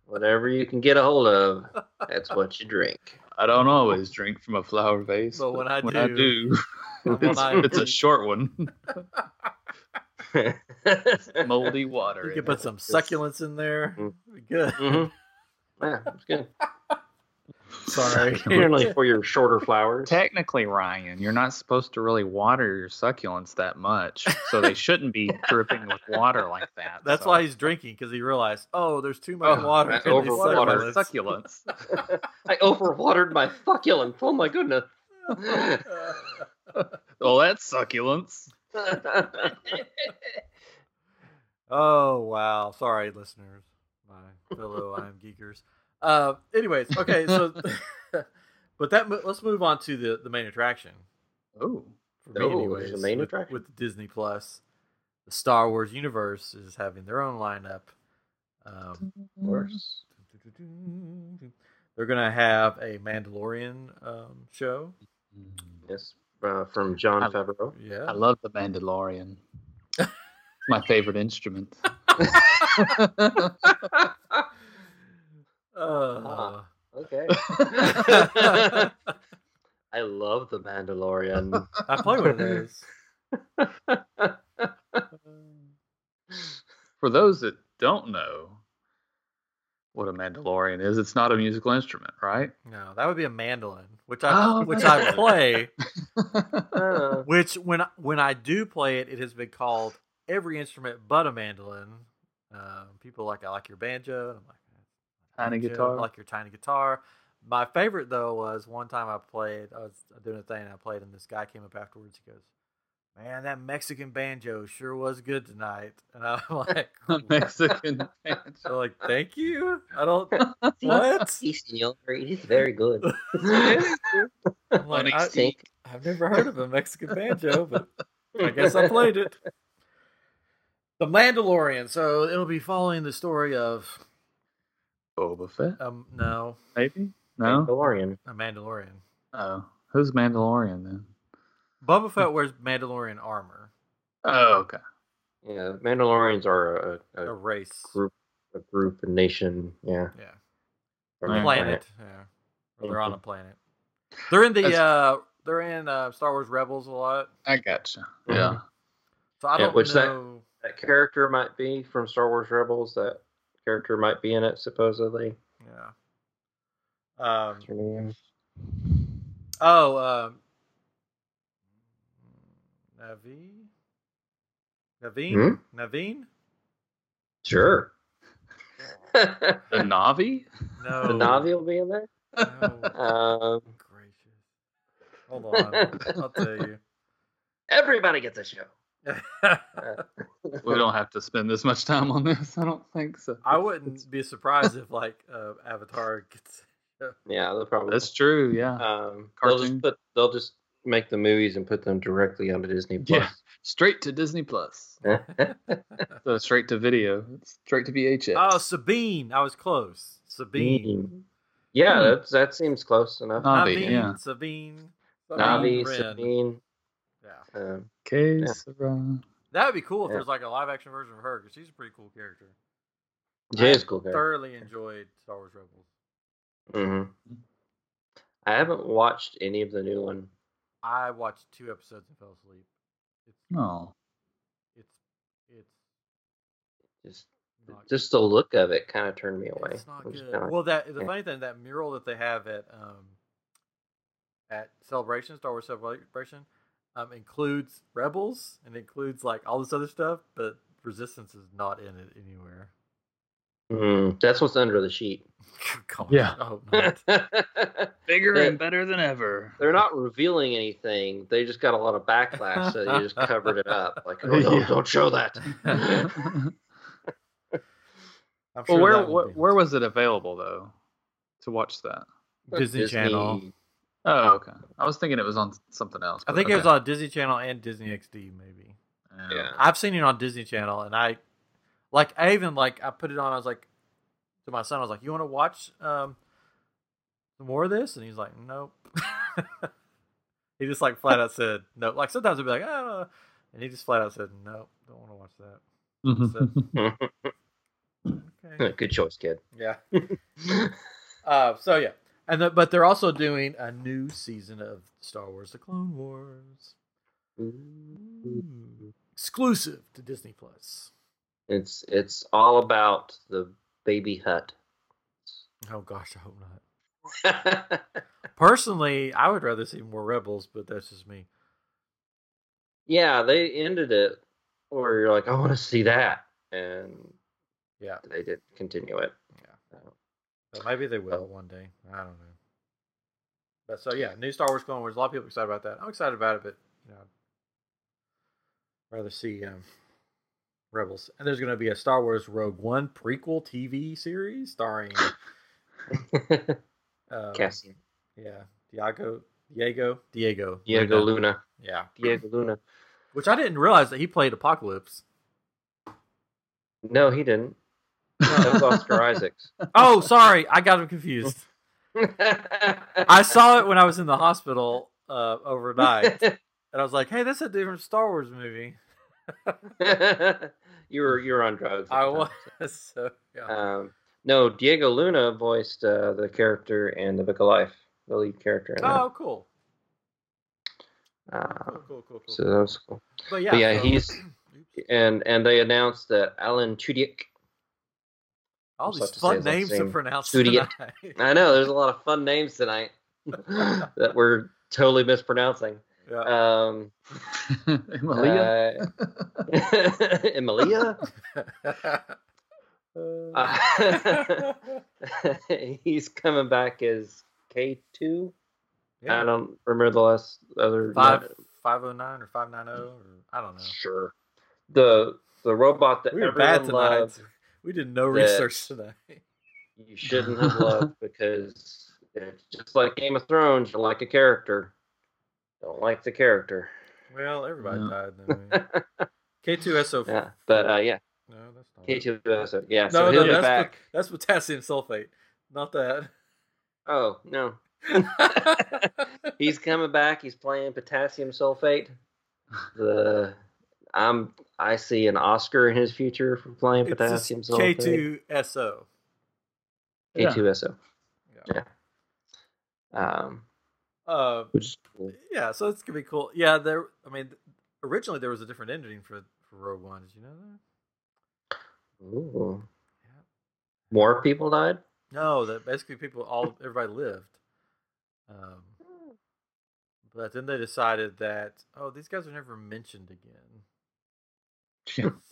whatever you can get a hold of, that's what you drink. I don't always drink from a flower vase, But when I when I do- do, when it's, I it's a short one. Moldy water. you can put it. some succulents in there. Mhm. Be Good. Mhm. Yeah, it's good. Sorry. Apparently for your shorter flowers. Technically, Ryan, you're not supposed to really water your succulents that much, so they shouldn't be dripping with water like that. That's so- why he's drinking because he realized, oh, there's too much Oh, water I in overwatered succulents. succulents. I overwatered my succulent. Oh my goodness. well, that's succulents. oh wow! Sorry, listeners, my fellow I am geekers. Uh, anyways, okay, so but that let's move on to the the main attraction Oh, for me, Oh, anyways. there's a main with, attraction? with Disney Plus. The Star Wars universe is having their own lineup. Um, Of course. they're gonna have a Mandalorian um, show. Yes, uh, from John I- Favreau. Yeah, I love the Mandalorian. My favorite instrument. Uh, Okay. I love the Mandalorian. I play one of those. For those that don't know what a Mandalorian is, it's not a musical instrument, right? No, that would be a mandolin, which I Oh, which that's I play. Uh, Which when I- when I do play it, it has been called every instrument but a mandolin. Um, people like I like your banjo. And I'm like Tiny banjo, uh, guitar. I like your tiny guitar. My favorite though was one time I played. I was doing a thing. And I played, and this guy came up afterwards. He goes, "Man, that Mexican banjo sure was good tonight." And I'm like, A Mexican band. So like, thank you. I don't what? Si, senor. It is very good. I'm like, I, I've never heard of a Mexican banjo, but I guess I played it. The Mandalorian. So it'll be following the story of Boba Fett, um no maybe? No? Mandalorian. a Mandalorian. Oh. Who's Mandalorian then? Boba Fett wears Mandalorian armor. Oh, okay. Yeah, Mandalorians are a, A a, race. group, a group, a nation. Yeah, Yeah. from A the planet. Yeah. Or they're on a planet. They're in the That's- uh they're in uh Star Wars Rebels a lot. I gotcha. Yeah. So I Yeah, don't which that- That character might be from Star Wars Rebels. That character might be in it supposedly. Yeah. Um What's her name? Oh, um, Navi, Naveen, Hmm? Naveen. Sure. the The Navi? No, The Navi will be in there. No, Um, gracious. Hold on, I'll tell you. everybody gets a show. We don't have to spend this much time on this. I don't think so. I wouldn't be surprised if like uh, Avatar gets. yeah, they'll probably. That's true. Yeah. Um, they'll just put. They'll just make the movies and put them directly onto Disney Plus. Yeah. Straight to Disney Plus. Plus. So straight to video. Straight to VHS. Oh, Sabine. I was close. Sabine. Yeah, Hmm. that's, that seems close enough. Navi, Sabine, yeah. Sabine, Navi, Wren. Sabine. Yeah, Um, Okay, Yeah. Sarah. that would be cool if Yeah. there's like a live action version of her because she's a pretty cool character. Jay I is a cool character. Thoroughly enjoyed Star Wars Rebels. hmm I haven't watched any of the new one. I watched two episodes and fell asleep. It's Oh, it's it's Just not just the look of it kind of turned me away. It's not I'm good. kinda well, that the yeah. funny thing that mural that they have at um at Celebration Star Wars Celebration um includes Rebels and includes like all this other stuff, but Resistance is not in it anywhere. mm, that's what's under the sheet. God, Yeah. I hope not. bigger They- and better than ever. They're not revealing anything. They just got a lot of backlash, so they just covered it up. Like, oh, no, Yeah. don't show that. I'm well, sure where that where, where was it available though to watch that? Disney, Channel. Oh, okay. I was thinking it was on something else. I but think it was on Disney Channel and Disney XD maybe. Yeah. I've seen it on Disney Channel, and I like I even like I put it on. I was like to my son, I was like, "You want to watch um more of this?" And he's like, "Nope." he just like flat out said no. Like sometimes I'd be like, "Oh," and he just flat out said, "Nope, don't want to watch that." Okay. Good choice, kid. yeah. Uh, so yeah, and the, but they're also doing a new season of Star Wars: The Clone Wars, exclusive to Disney Plus. It's it's all about the baby Hutt. Oh gosh, I hope not. Personally, I would rather see more Rebels, but that's just me. yeah, they ended it where you're like, I want to see that, and Yeah, they didn't continue it. So maybe they will one day. I don't know. But so yeah, new Star Wars Clone Wars. A lot of people excited about that. I'm excited about it, but you know, I'd rather see um, Rebels. And there's going to be a Star Wars Rogue One prequel TV series starring um, Cassian, Yeah, Diego, Diego, Diego, Diego Luna. Luna, Yeah, Diego Luna. which I didn't realize that he played Apocalypse. No, he didn't. That was Oscar Isaacs. Oh, sorry, I got him confused. I saw it when I was in the hospital uh, overnight, and I was like, "Hey, that's a different Star Wars movie." you were you were on drugs. I was so yeah. Um, no, Diego Luna voiced uh, the character in The Book of Life, the lead character in oh, cool. Uh, Cool, cool, cool, cool. so that was cool. but yeah, but yeah, so- he's- And and they announced that Alan Tudyk. All these have to say fun names to name. pronounce Studio. tonight. I know there's a lot of fun names tonight that we're totally mispronouncing. yeah. Um, Emilia? uh, Emilia. Uh, he's coming back as K two. I don't remember the last other Five five oh nine or five nine oh I don't know. Sure. The the robot that We were everyone bad tonight. loved, We did no research tonight. you shouldn't have loved because it's just like Game of Thrones. You like a character, don't like the character. Well, everybody Yeah. died. Then. K two SO. Yeah, but uh, yeah, No, that's not. K two S O. yeah. No, so no, he'll be that's back. pot- that's potassium sulfate, not that. Oh no, he's coming back. He's playing potassium sulfate. The I'm I see an Oscar in his future for playing potassium it's K two SO. K two SO. Yeah. Um, Uh, which is cool. yeah, so it's gonna be cool. Yeah, there. I mean, originally there was a different ending for for Rogue One. Did you know that? Ooh. Yeah. More people died. No, that basically people all everybody lived. Um, but then they decided that oh, these guys are never mentioned again,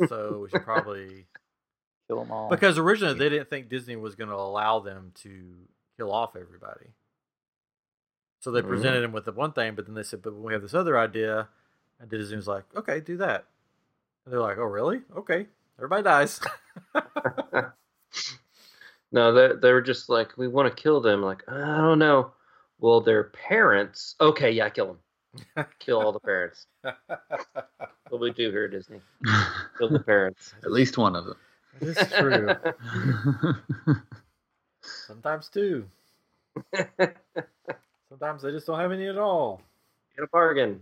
so we should probably Kill them all. because originally they didn't think Disney was going to allow them to kill off everybody. So they Mhm. presented him with the one thing, but then they said, "But we have this other idea," and Disney was like, "Okay, do that." And they're like, "Oh, really? Okay, everybody dies." No, they they were just like, we want to kill them. Like, I don't know. Well, their parents. Okay, yeah, kill them. Kill all the parents. What we do here, at Disney. Kill the parents. At least one of them. It's true. Sometimes two. Sometimes they just don't have any at all. Get a bargain.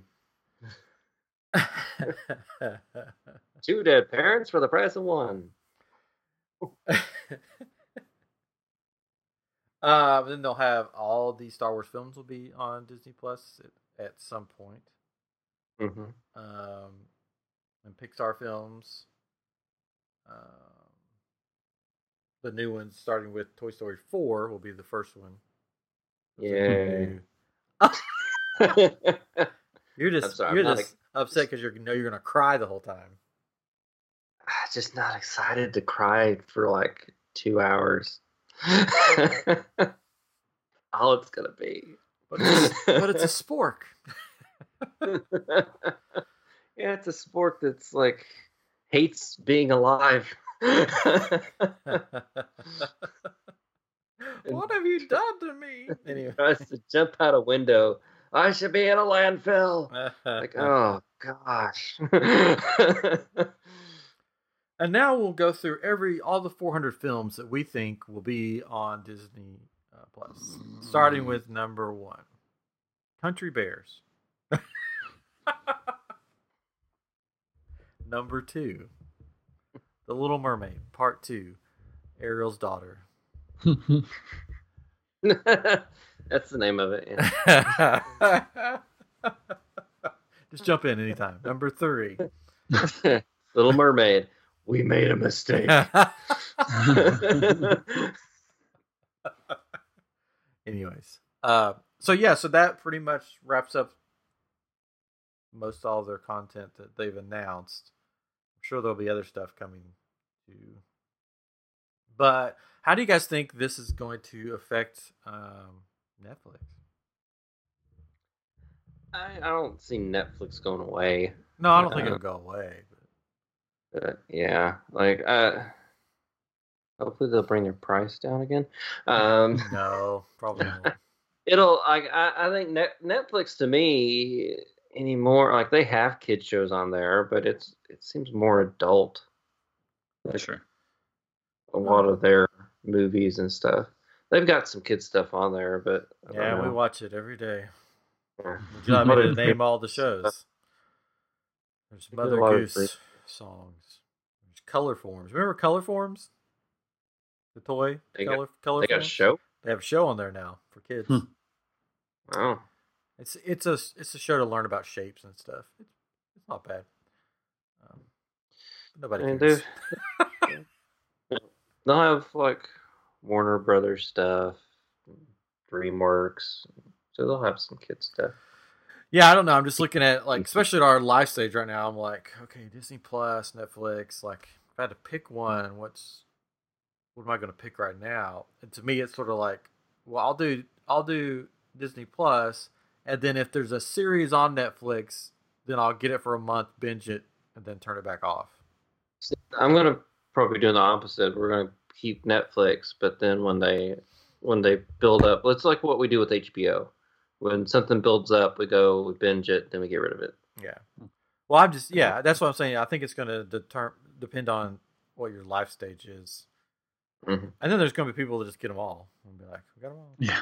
Two dead parents for the price of one. uh, then they'll have all the Star Wars films will be on Disney Plus at, some point. Mm-hmm. Um, and Pixar films. Um, the new ones, starting with Toy Story Four, will be the first one. Yeah. You're just sorry, you're just upset because you know you're gonna cry the whole time. I'm just not excited to cry for like two hours. All it's gonna be. But it's, but it's a spork. yeah, it's a spork that's like hates being alive. what have you done to me? Anyway. Tries to jump out a window. I should be in a landfill. Like, oh gosh. and now we'll go through every all the 400 films that we think will be on Disney uh, Plus, starting with number one, Country Bears. number two, The Little Mermaid, Part Two, Ariel's Daughter. That's the name of it. Yeah. Just jump in anytime. Number three, Little Mermaid. We made a mistake. Anyways, uh, so yeah, so that pretty much wraps up most all their content that they've announced. I'm sure there'll be other stuff coming too. But how do you guys think this is going to affect um, Netflix? I, I don't see Netflix going away. No, I don't think Uh, it'll go away. But But yeah, like uh, hopefully they'll bring their price down again. Um, no, probably not. it'll like I, I think Net, Netflix to me anymore like they have kid shows on there, but it's it seems more adult. Like Sure. a lot of their movies and stuff. They've got some kid stuff on there, but Yeah, we watch it every day. Yeah. Would you like me to name all the shows? There's Mother Goose songs. There's Color Forms. Remember Color Forms? The toy They got- Color Color They got a show. They have a show on there now for kids. Hmm. Oh, It's it's a it's a show to learn about shapes and stuff. It's, it's not bad. Um, nobody And cares. they'll have like Warner Brothers stuff, DreamWorks, so they'll have some kid stuff. Yeah, I don't know. I'm just looking at like, especially at our live stage right now. I'm like, okay, Disney Plus, Netflix. Like, if I had to pick one, what's what am I going to pick right now? And to me, it's sort of like, well, I'll do I'll do Disney Plus, and then if there's a series on Netflix, then I'll get it for a month, binge it, and then turn it back off. I'm gonna probably do the opposite. We're gonna keep Netflix, but then when they when they build up, it's like what we do with HBO. When something builds up, we go, we binge it, then we get rid of it. Yeah. Well, I'm just yeah. That's what I'm saying. I think it's going to deter- depend on what your life stage is, Mhm. and then there's going to be people that just get them all and be like, we got them all. Yeah.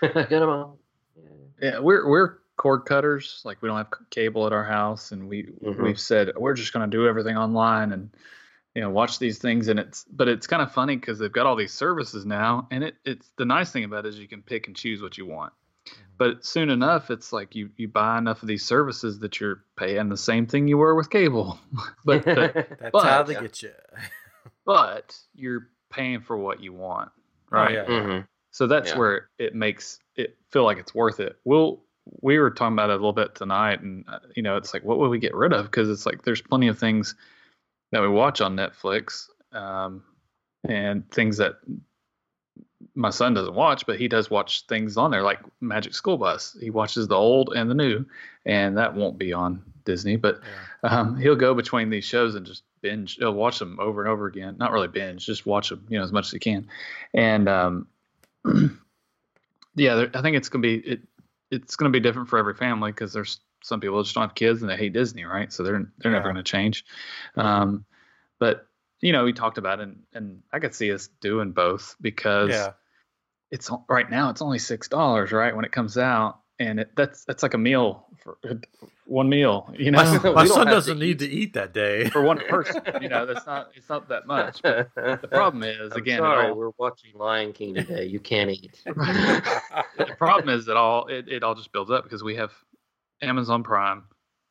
get them all. Yeah. Yeah, we're we're cord cutters. Like we don't have cable at our house, and we Mhm. we've said we're just going to do everything online and you know watch these things. And it's but it's kind of funny because they've got all these services now, and it it's the nice thing about it is you can pick and choose what you want. But soon enough, it's like you you buy enough of these services that you're paying the same thing you were with cable, but but, That's But- how they Yeah. get you. but you're paying for what you want, Oh, right? yeah. Mhm. So that's Yeah. where it makes it feel like it's worth it. We'll we were talking about it a little bit tonight, and uh, you know, it's like what would we get rid of? Because it's like there's plenty of things that we watch on Netflix, um, and things that my son doesn't watch, but he does watch things on there like Magic School Bus. He watches the old and the new, and that won't be on Disney, but Yeah. um, he'll go between these shows and just binge. He'll watch them over and over again. Not really binge, just watch them, you know, as much as you can. And um, yeah, there, I think it's gonna be it. It's gonna be different for every family because there's some people that just don't have kids and they hate Disney, right? So they're they're never gonna change. Um, but you know, we talked about it, and and I could see us doing both because Yeah. it's right now it's only six dollars, right? When it comes out, and it, that's that's like a meal for one meal. You know, My, We my son doesn't to need to eat that day. for one person. You know, that's not it's not that much. But the problem is I'm again, sorry, all- we're watching Lion King today. You can't eat. the problem is that all it, it all just builds up because we have Amazon Prime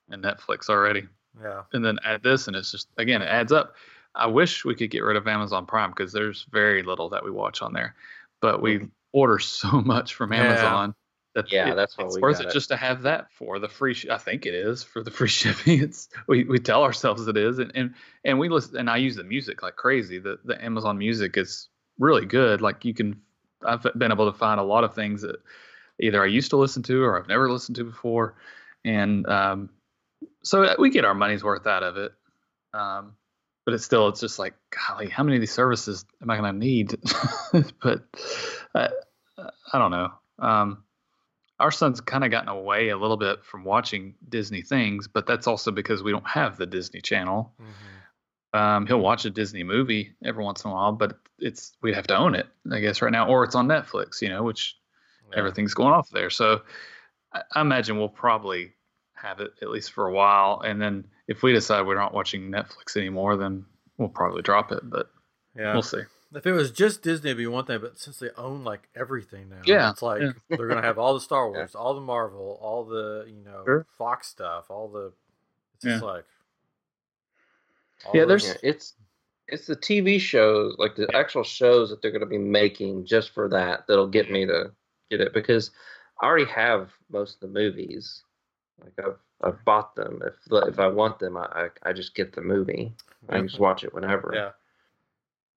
and Netflix already, Yeah. and then add this, and it's just again it adds up. I wish we could get rid of Amazon Prime because there's very little that we watch on there, but we mm. order so much from Yeah. Amazon that Yeah, it- that's why it's we worth it it. just to have that for the free. Sh- I think it is for the free shipping. It's we, we tell ourselves it is, and, and and we listen. And I use the music like crazy. The the Amazon Music is really good. Like you can, I've been able to find a lot of things that either I used to listen to or I've never listened to before, and um, so we get our money's worth out of it. Um, but it's still, it's just like, golly, how many of these services am I going to need? but I, I don't know. Um, our son's kind of gotten away a little bit from watching Disney things, but that's also because we don't have the Disney Channel. Mhm. Um, he'll watch a Disney movie every once in a while, but it's we'd have to own it, I guess, right now, or it's on Netflix, you know, which Yeah. everything's going off there. So I, I imagine we'll probably have it at least for a while, and then if we decide we're not watching Netflix anymore, then we'll probably drop it. But Yeah. we'll see. If it was just Disney, it'd be one thing, but since they own like everything now, Yeah, it's like yeah. they're gonna have all the Star Wars, all the Marvel, all the you know Sure. Fox stuff, all the. It's just like. Yeah, there's- Yeah, it's it's the TV shows, like the actual shows that they're going to be making just for that, that'll get me to get it because I already have most of the movies. Like I've I've bought them. If if I want them, I I, I just get the movie. I just watch it whenever. Yeah.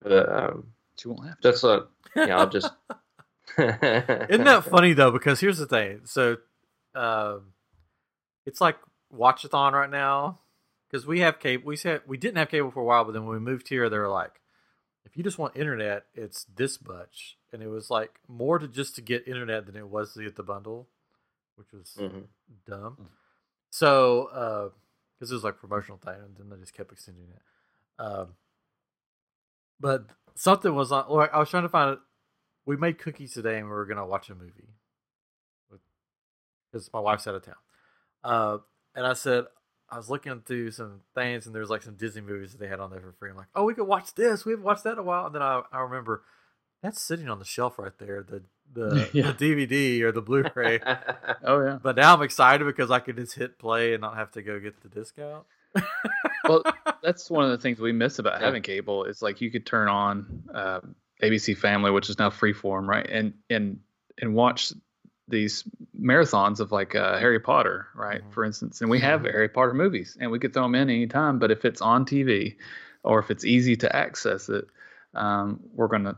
But um, But won't have to. that's a yeah. I'll just. Isn't that funny though? Because here's the thing. So, um, it's like Watchathon right now. Because we have cable. We said we didn't have cable for a while, but then when we moved here, they were like, if you just want internet, it's this much, and it was like more to just to get internet than it was to get the bundle, which was Mhm. dumb. Mm. So, because it was like promotional thing, and then they just kept extending it. Um, but something was on. Like I was trying to find it. We made cookies today, and we were gonna watch a movie because my wife's out of town. Uh, and I said I was looking through some things, and there was like some Disney movies that they had on there for free. I'm like, oh, we could watch this. We haven't watched that in a while. And then I, I remember that's sitting on the shelf right there. The the, Yeah. the DVD or the Blu-ray. Oh yeah. But now I'm excited because I can just hit play and not have to go get the disc out. well, that's one of the things we miss about Yeah. having cable. Is like you could turn on uh, ABC Family, which is now Freeform, right, and and and watch these marathons of like uh, Harry Potter, right, Mhm. for instance. And we have Harry Potter movies, and we could throw them in anytime. But if it's on TV, or if it's easy to access it, um, we're gonna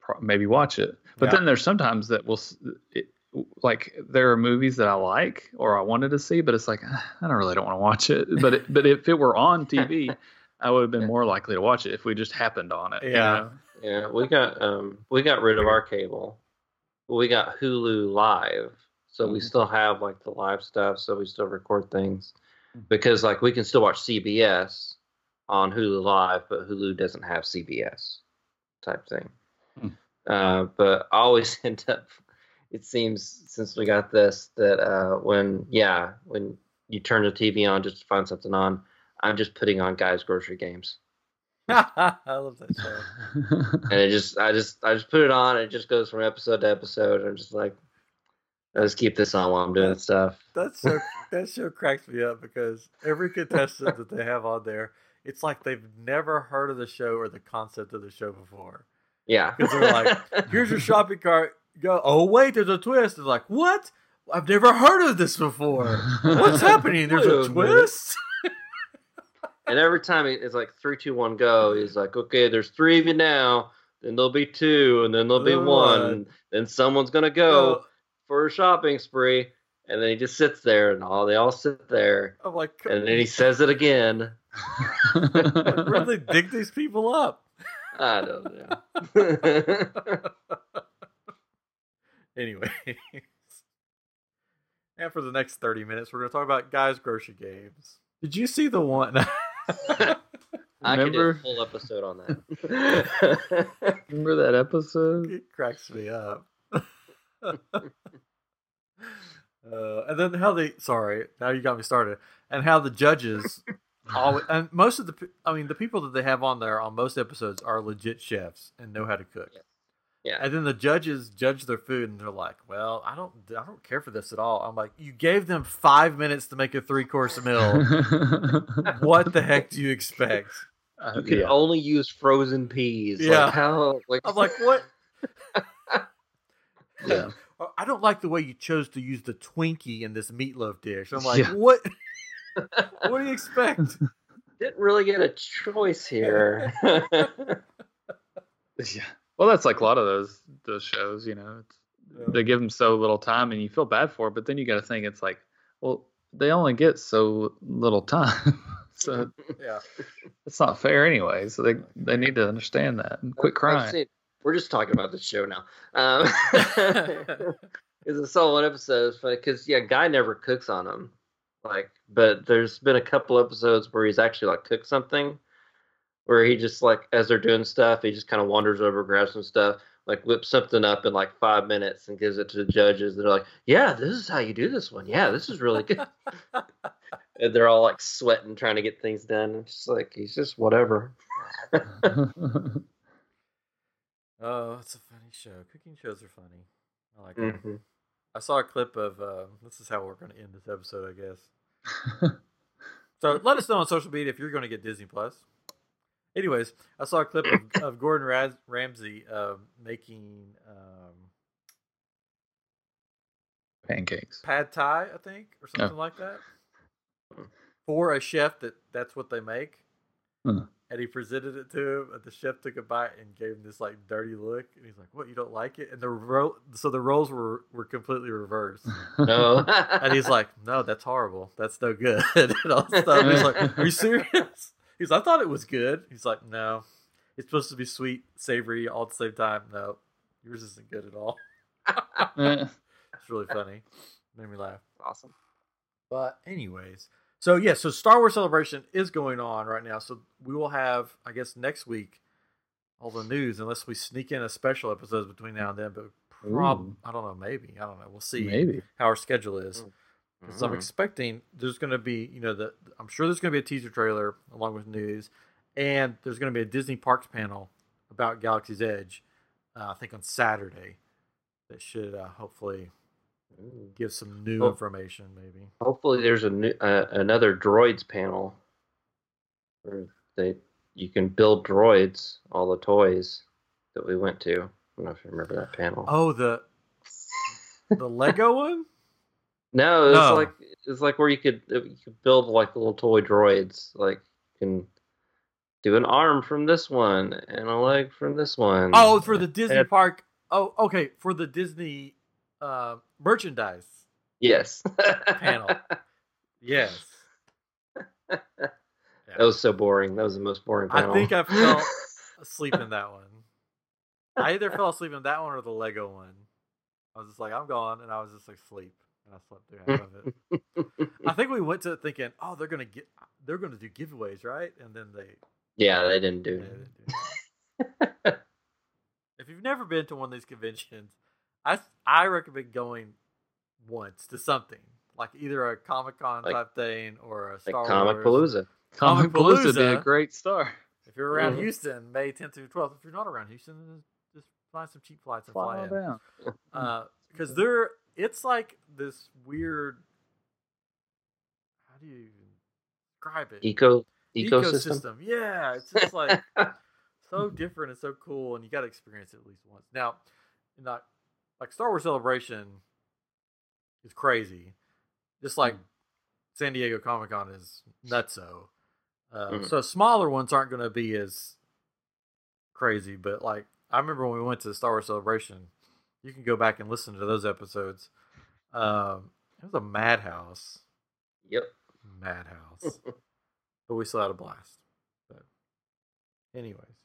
pro- maybe watch it. But Yeah. then there's sometimes that we'll. It, like there are movies that I like or I wanted to see, but it's like "Ah, I don't really don't want to watch it. But it, but if it were on TV, I would have been more likely to watch it if we just happened on it. you Yeah. know? Yeah, we got um we got rid of our cable. We got Hulu Live, so we Mhm. still have like the live stuff. So we still record things Mhm. because like we can still watch CBS on Hulu Live, but Hulu doesn't have CBS type thing. Hmm. Uh, but I always end up. It seems since we got this that uh, when yeah when you turn the TV on just to find something on, I'm just putting on Guy's Grocery Games. I love that show. and it just I just I just put it on. And it just goes from episode to episode. I'm just like, let's keep this on while I'm doing stuff. That's so that show cracks me up because every contestant that they have on there, it's like they've never heard of the show or the concept of the show before. Yeah. Because they're like, Here's your shopping cart. Go. Oh wait, there's a twist. It's like what? I've never heard of this before. What's happening? There's a twist. and every time it's like three, two, one, go. He's like, okay, there's three of you now. Then there'll be two, and then there'll be Uh, one. Then someone's gonna go Go. for a shopping spree, and then he just sits there, and all they all sit there, I'm like, and then he says it again. they dig these people up? I don't know. Anyway, and for the next 30 minutes, we're going to talk about Guy's Grocery Games. Did you see the one? I could do a full episode on that. Remember that episode? it cracks me up. Uh, and then how they sorry now you got me started and how the judges always and most of the I mean the people that they have on there on most episodes are legit chefs and know how to cook. Yeah. And then the judges judge their food and they're like, "Well, I don't I don't care for this at all." I'm like, "You gave them 5 minutes to make a 3-course meal. what the heck do you expect?" Uh, You can yeah. only use frozen peas. Yeah. Like how like I'm like, "What?" Yeah. "Oh, I don't like the way you chose to use the Twinkie in this meatloaf dish. I'm like, Yeah. "What? what do you expect?" didn't really get a choice here. Yeah. Well, that's like a lot of those those shows. You know, it's, they give them so little time, and you feel bad for it. But then you got to think it's like, well, they only get so little time, so yeah. it's not fair anyway. So they they need to understand that and quit I've crying. we're just talking about the show now. Um, it's a solid episode. It's funny because yeah, guy never cooks on them. Like, but there's been a couple episodes where he's actually like cooked something, where he just like as they're doing stuff, he just kind of wanders over, grabs some stuff, like whips something up in like five minutes and gives it to the judges. They're like, "Yeah, this is how you do this one. Yeah, this is really good." and they're all like sweating, trying to get things done. It's just like he's just whatever. Oh, it's a funny show. Cooking shows are funny. I like them. Mhm. I saw a clip of. Uh, this is how we're going to end this episode, I guess. So let us know on social media if you're going to get Disney Plus. Anyways, I saw a clip of, of Gordon Raz- Ramsay uh, making um, Pancakes. pad thai, I think, or something like that, for a chef that that's what they make. Hmm. And he presented it to him, and the chef took a bite and gave him this like dirty look, and he's like, "What? You don't like it?" And the ro- so the roles were were completely reversed. No. And he's like, "No, that's horrible. That's no good." and all this stuff. He's like, "Are you serious?" He's, "I thought it was good." He's like, "No, it's supposed to be sweet, savory, all at the same time. No, yours isn't good at all." Eh, It's really funny. Made me laugh. awesome. But anyways, so yeah, so Star Wars Celebration is going on right now. So we will have, I guess, next week all the news, unless we sneak in a special episode between now and then. But prob, Ooh. I don't know, maybe I don't know. We'll see Maybe. how our schedule is. Mm. 'Cause I'm expecting there's going to be, you know, the I'm sure there's going to be a teaser trailer along with news, and there's going to be a Disney Parks panel about Galaxy's Edge. Uh, I think on Saturday. That should uh, hopefully give some new Well- information, maybe. Hopefully, there's a new, uh, another droids panel where they you can build droids, all the toys that we went to. I don't know if you remember that panel. Oh, the the Lego one. No, it's no. like it's like where you could you could build like little toy droids. Like you can do an arm from this one and a leg from this one. Oh, for the Disney And- park. Oh, okay, for the Disney uh, merchandise. yes Panel. Yes. That was so boring. That was the most boring panel. I think I fell asleep in that one. I either fell asleep in that one or the Lego one. I was just like, I'm gone, and I was just like asleep, and I slept through half of it. I think we went to it thinking, oh, they're gonna get, they're gonna do giveaways, right? And then they, yeah, they didn't they do. didn't do that. if you've never been to one of these conventions, I I recommend going once to something like either a Comic Con Like- type thing or a Like Star Comic Wars. Palooza. Comicpalooza would be a great star. If you're around Mhm. Houston, May 10th through 12th. If you're not around Houston, just find some cheap flights and Fly fly in. down. Because they're it's like this weird. How do you even describe it? Eco ecosystem. Yeah, it's just like so different and so cool, and you got to experience it at least once. Now, not like Star Wars Celebration is crazy, just like San Diego Comic Con is nutso. Uh, Mhm. So smaller ones aren't going to be as crazy, but like I remember when we went to the Star Wars Celebration, you can go back and listen to those episodes. Um, it was a madhouse, Yep. madhouse, but we still had a blast. But anyways,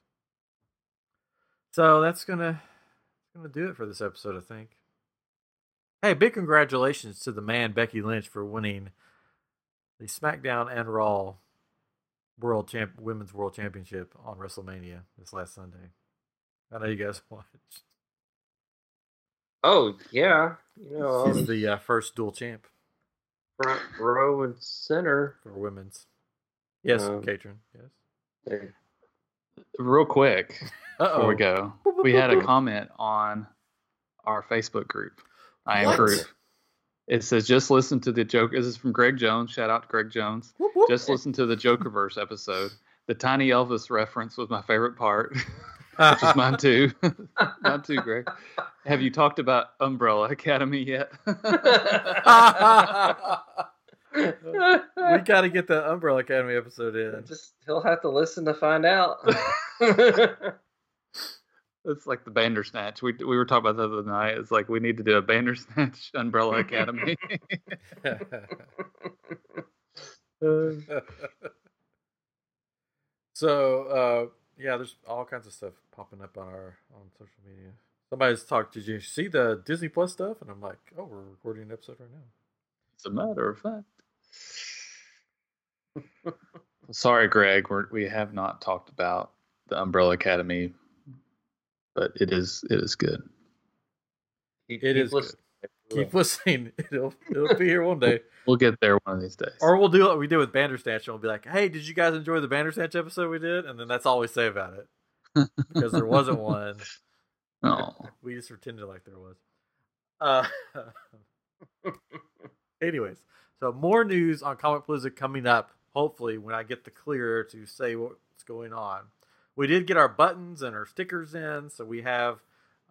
so that's gonna gonna do it for this episode, I think. Hey, big congratulations to the man Becky Lynch for winning the SmackDown and Raw World Champ Women's World Championship on WrestleMania this last Sunday. I know you guys watched. Oh yeah, you know, He's um, the uh, first dual champ front row and center. for women's. Yes, Um, Katrin. Yes. Real quick Uh before we go, we had a comment on our Facebook group. I am group. It says just listen to the joke. This is from Greg Jones. Shout out to Greg Jones. Just listen to the Jokerverse episode. The tiny Elvis reference was my favorite part, which is mine too. mine too, Greg. Have you talked about Umbrella Academy yet? we got to get the Umbrella Academy episode in. Just he'll have to listen to find out. It's like the Bandersnatch. We we were talking about the other night. It's like we need to do a Bandersnatch Umbrella Academy. so uh, yeah, there's all kinds of stuff popping up on our on social media. Somebody's talked. Did you see the Disney Plus stuff? And I'm like, oh, we're recording an episode right now. As a matter of fact. Sorry, Greg. We're, we have not talked about the Umbrella Academy, but it is it is good. It keep is listening. Keep listening. It'll it'll be here one day. We'll get there one of these days. Or we'll do what we did with Bandersnatch, and we'll be like, "Hey, did you guys enjoy the Bandersnatch episode we did?" And then that's all we say about it, because there wasn't one. oh, We just pretended like there was. Uh, anyways, so more news on Comicpalooza coming up. Hopefully, when I get the clear to say what's going on, we did get our buttons and our stickers in, so we have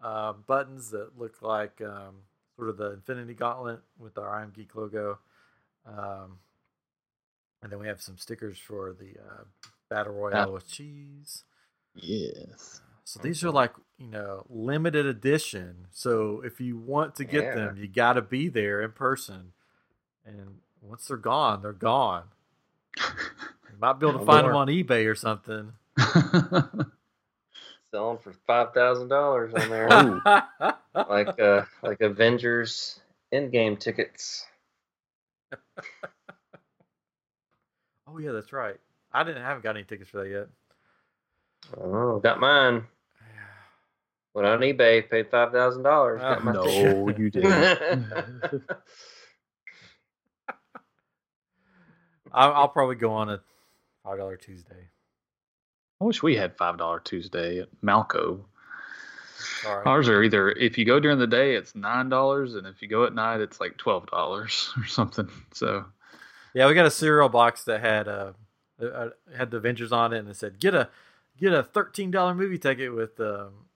uh, buttons that look like um, sort of the Infinity Gauntlet with our I'm Geek logo, um, and then we have some stickers for the uh, Battle Royale with cheese. yes. So these are like, you know, limited edition. So if you want to get Yeah. them, you got to be there in person. And once they're gone, they're gone. You might be able to Oh, find them on eBay or something. Selling for five thousand dollars on there, Oh. like uh, like Avengers Endgame tickets. oh yeah, that's right. I didn't I haven't got any tickets for that yet. Oh, got mine. Went on eBay, paid five thousand dollars. Ah, no, ticket. you didn't. I'll, I'll probably go on a five dollar Tuesday. I wish we had five dollar Tuesday at Malco. Sorry. Ours are either if you go during the day it's nine dollars, and if you go at night it's like twelve dollars or something. So Yeah, we got a cereal box that had uh, uh had the Avengers on it, and it said get a get a thirteen dollar movie ticket with um,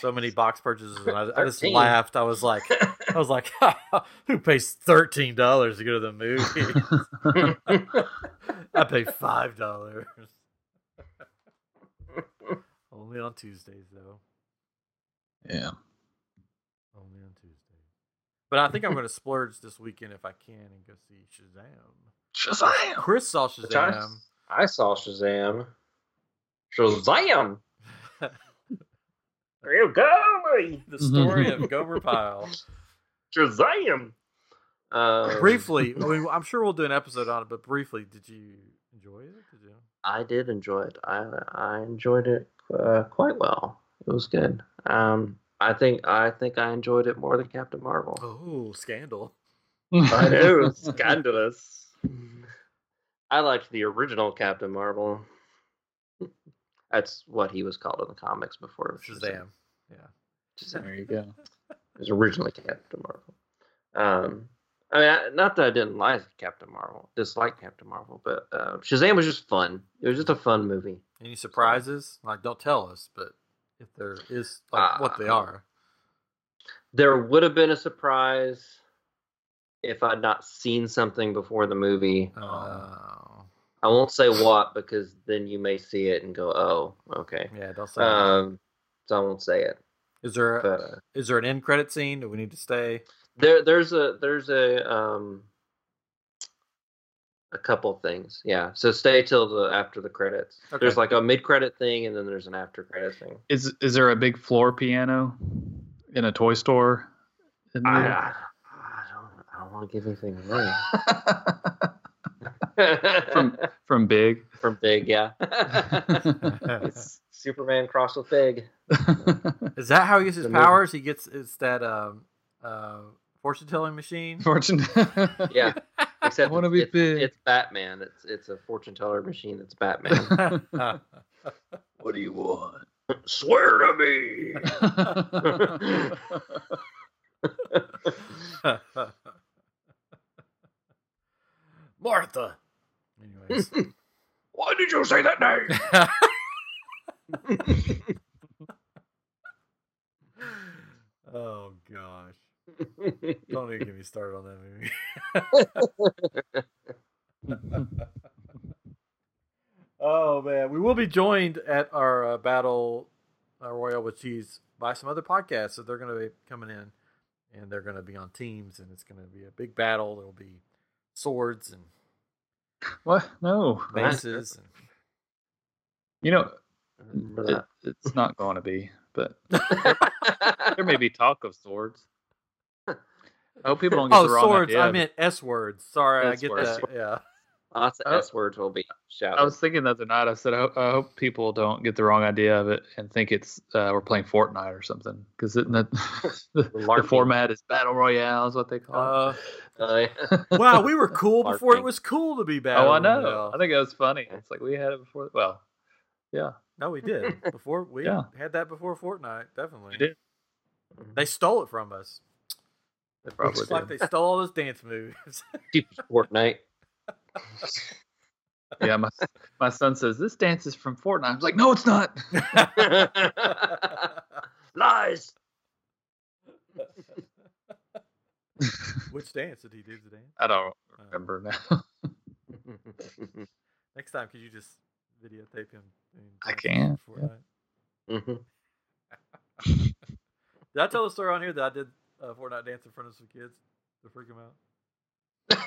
so many box purchases. And I, I just laughed. I was like, I was like, who pays thirteen dollars to go to the movie? I pay five dollars. Only on Tuesdays though. Yeah, Only on Tuesdays. But I think I'm going to splurge this weekend if I can and go see Shazam. Shazam! Chris saw Which I, Shazam. I saw Shazam. Shazam! There you go. The story of Gomer Pyle. Shazam! Um, briefly, I mean, I'm sure we'll do an episode on it, but briefly, did you enjoy it? Did you? I did enjoy it. I I enjoyed it uh, quite well. It was good. Um, I think I think I enjoyed it more than Captain Marvel. Oh, scandal! I know, scandalous. I liked the original Captain Marvel. That's what he was called in the comics before. it Shazam. Yeah. Shazam. There you go. It was originally Captain Marvel. Um, I mean, I, not that I didn't like Captain Marvel, dislike Captain Marvel, but uh, Shazam was just fun. It was just a fun movie. Any surprises? Like, don't tell us, but if there is, like, what they Uh, are. There would have been a surprise if I'd not seen something before the movie. Oh, I won't say what because then you may see it and go, "Oh, okay." yeah. Don't say. that. Um, so I won't say it. is there But uh, is there an end credit scene? Do we need to stay? there, there's a there's a um a couple things. Yeah. So stay till the after the credits. Okay. There's like a mid credit thing and then there's an after credit thing. Is is there a big floor piano in a toy store? in I. I, I don't I don't want to give anything away. from from Big. from Big, yeah. It's Superman crossed with Big. Is that how he gets his The movie. powers? He gets it's that um uh fortune telling machine. Fortune. Yeah. Except wanna it's, be it's, big. it's Batman. It's it's a fortune teller machine. It's Batman. what do you want? Swear to me. Martha. Anyways. Why did you say that name? oh gosh. Don't even get me started on that movie. oh man, we will be joined at our uh, battle uh, royale with cheese by some other podcasts. So they're going to be coming in, and they're going to be on teams, and it's going to be a big battle. There will be swords and what? No. maces. And... You know, it, it's not going to be, but that. there may be talk of swords. I hope people don't get Oh, the wrong swords! idea. I meant S words. Sorry, I S get words. that. Yeah. Lots of Oh. S words will be shouted. I was thinking that the other night. I said, I, hope- I hope people don't get the wrong idea of it and think it's uh, we're playing Fortnite or something. Because the, the, the format is battle royale, is what they call Uh, Uh, it. wow, we were cool before it was cool to be bad. oh, I know. I think it was funny. It's like we had it before. Well, yeah, No, we did before. We Yeah. had that before Fortnite. Definitely, we did. They stole it from us. They probably It's like they stole all those dance moves. Stupid Fortnite. Yeah, my my son says this dance is from Fortnite. I was like, no, it's not. Lies. Which dance did he do the dance? I don't Uh, remember now. next time, could you just videotape him? I can, for yeah. Fortnite? Mhm. Did I tell the story on here that I did a Fortnite dance in front of some kids to freak them out?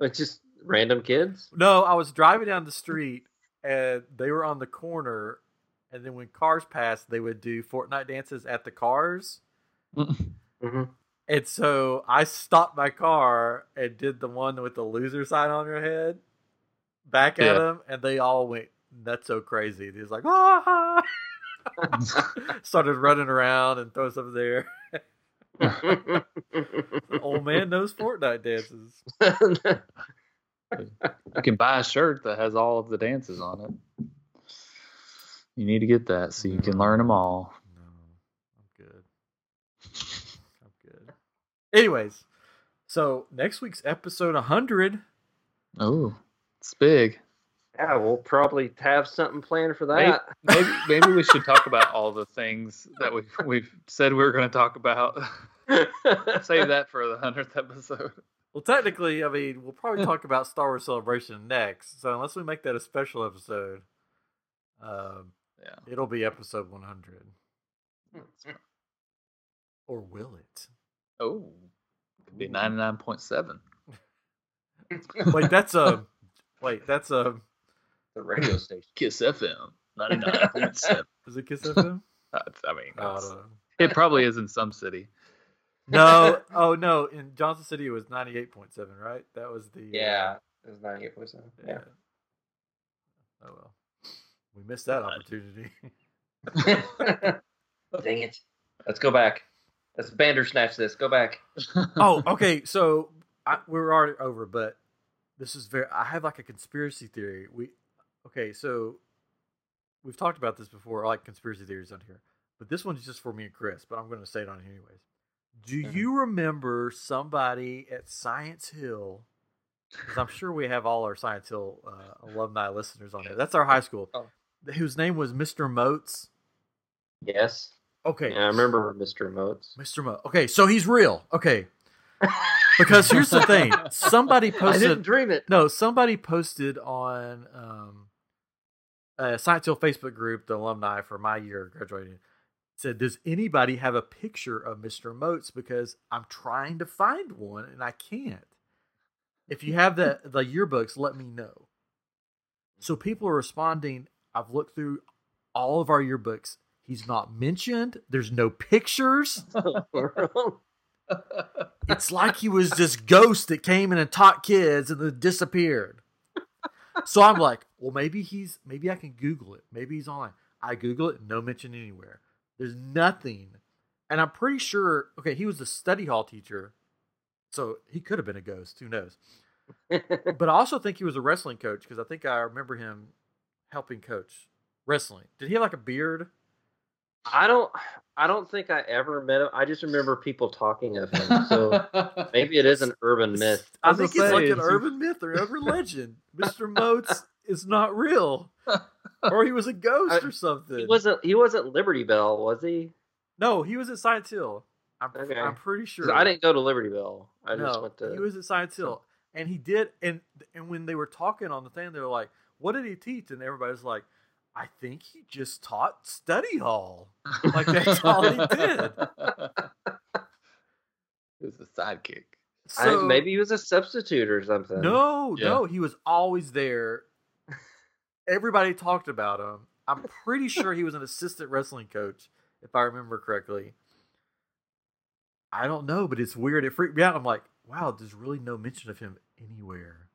It's just random kids. No, I was driving down the street and they were on the corner, and then when cars passed, they would do Fortnite dances at the cars. hmm And so I stopped my car and did the one with the loser sign on your head back at Yeah. them, and they all went that's so crazy. He was like, ah, started running around and throwing stuff there. Old man knows Fortnite dances. you can buy a shirt that has all of the dances on it. You need to get that so you can learn them all. No, I'm good. I'm good. Anyways, so next week's episode 100. Oh, it's big. Yeah, we'll probably have something planned for that. Maybe maybe we should talk about all the things that we we've said we were going to talk about. Save that for the hundredth episode. Well, technically, I mean, we'll probably talk about Star Wars Celebration next. So unless we make that a special episode, um, Yeah. it'll be episode 100. Or will it? Oh, could be ninety nine point seven. Wait, that's a wait, that's a the radio station. Kiss FM ninety nine point seven. is it Kiss FM? I mean, I don't it's- know. it probably is in some city. No, oh no, in Johnson City it was 98.7, right? That was the uh, Yeah, it was ninety-eight point seven. yeah. Oh well. We missed that opportunity. Dang it! Let's go back. Let's Bandersnatch this. Go back. oh, okay. So I, we're already over, but this is very. I have like a conspiracy theory. We okay. So we've talked about this before, I like conspiracy theories on here, but this one's just for me and Chris. But I'm going to say it on here anyways. Do Mhm. you remember somebody at Science Hill? Because I'm sure we have all our Science Hill uh, alumni listeners on there. That's our high school. Oh. Whose name was Mr. Moats. Yes. Okay, Yeah, I remember Mr. Moats. Mr. Mo. Okay, so he's real. Okay, because here's the thing: somebody posted. I didn't posted. dream it. No, somebody posted on um, Uh, a Science Hill Facebook group, the alumni for my year graduating, said, "Does anybody have a picture of Mr. Moats? Because I'm trying to find one and I can't. If you have the the yearbooks, let me know." So mm-hmm. people are responding. I've looked through all of our yearbooks. He's not mentioned. There's no pictures. It's like he was this ghost that came in and taught kids and then disappeared. So I'm like, well, maybe he's maybe I can Google it. Maybe he's online. I Google it, no mention anywhere. There's nothing. And I'm pretty sure, okay, he was a study hall teacher, so he could have been a ghost. Who knows? But I also think he was a wrestling coach because I think I remember him helping coach wrestling. Did he have like a beard? I don't. I don't think I ever met him. I just remember people talking of him. So maybe it is an urban myth. I I think gonna it's like an is he- urban myth or urban legend. Mr. Moats is not real, or he was a ghost I- or something. He wasn't. He wasn't Liberty Bell, was he? No, he was at Science Hill. I'm, Okay. I'm pretty 'Cause sure. I didn't go to Liberty Bell. I just went to. he was at Science Hill, and he did. And and when they were talking on the thing, they were like, "What did he teach?" And everybody's like, "I think he just taught study hall." Like that's all he did. It was a sidekick. I- maybe he was a substitute or something. No, Yeah. no, he was always there. Everybody talked about him. I'm pretty sure he was an assistant wrestling coach, if I remember correctly. I don't know, but it's weird. It freaked me out. I'm like, wow, there's really no mention of him anywhere.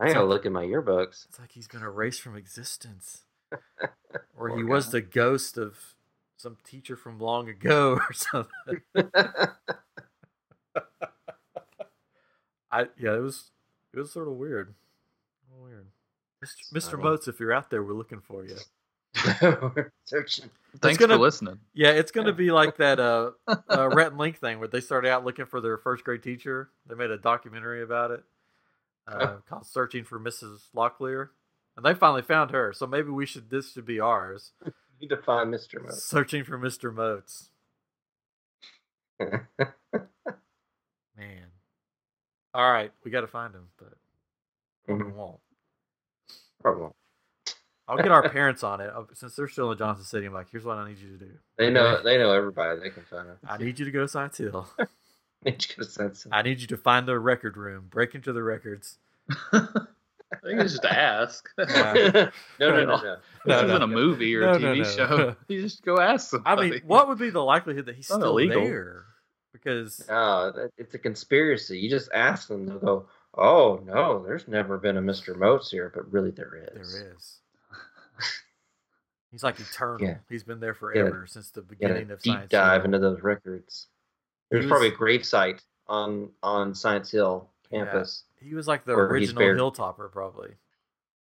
I gotta look in my yearbooks. It's like he's been erased from existence. or he Poor was the ghost of some teacher from long ago or something. I yeah, it was it was sort of weird. Weird. Mr. Mr. Funny. Moats, if you're out there, we're looking for you. We're searching. Thanks gonna- for listening. Yeah, it's going to Yeah. be like that uh, uh, Rhett and Link thing where they started out looking for their first grade teacher. They made a documentary about it uh, called "Searching for Mrs. Locklear," and they finally found her. So maybe we should this should be ours. You find Mr. Mouse. Searching for Mr. Moats. Man. All right, we got to find him, but we Mhm. won't. Probably won't. I'll get our parents on it since they're still in Johnson City. I'm like, here's what I need you to do. They know. They know everybody. They can find him. I need you to go to Science Hill. Need you to send some- I need you to find the record room, break into the records. I think it's just ask. Yeah. no, no, no, no. This No, isn't no. a movie or No, a TV no. show. You just go ask them. I mean, what would be the likelihood that he's Not still illegal. there? Because No, it's a conspiracy. You just ask them, they'll go, "Oh no, there's never been a Mr. Moats here," but really there is. there is. He's like eternal. Yeah. He's been there Yeah. forever since the Get a beginning of deep Science dive Hill. into those records. He There's probably a was- grave site on on Science Hill Yeah. campus. He was like the original hilltopper, probably.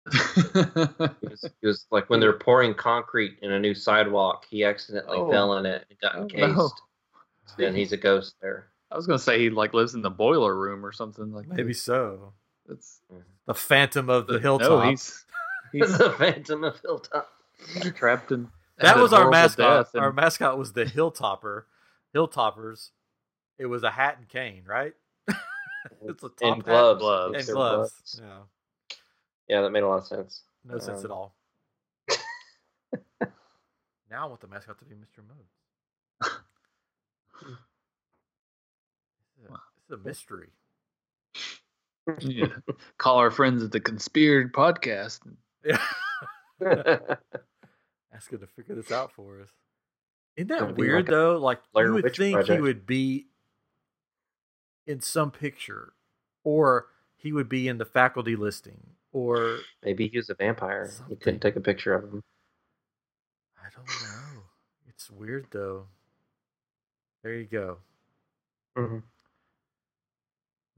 It was, it was like when they're pouring concrete in a new sidewalk, he accidentally Oh. fell in it and got Oh, encased. no. And he's a ghost there. I was gonna say he like lives in the boiler room or something like Maybe so. It's The Phantom of the Hilltop. No, he's he's the Phantom of Hilltop. trapped in. that was our mascot. death and- Our mascot was the Hilltopper. Hilltoppers. It was a hat and cane, right? it's a top and hat gloves. gloves. and They're gloves. Yeah, Yeah, that made a lot of sense. no sense at Um, all. now I want the mascot to be Mr. Moats. It's a, a mystery. Yeah. Call our friends at the Conspired podcast. Yeah. Ask him to figure this out for us. Isn't that weird like though? Like Blair you would Witch think he would be in some picture, or he would be in the faculty listing, or Maybe he was a vampire. You Something. couldn't take a picture of him. I don't know. It's weird though. There you go. Mhm.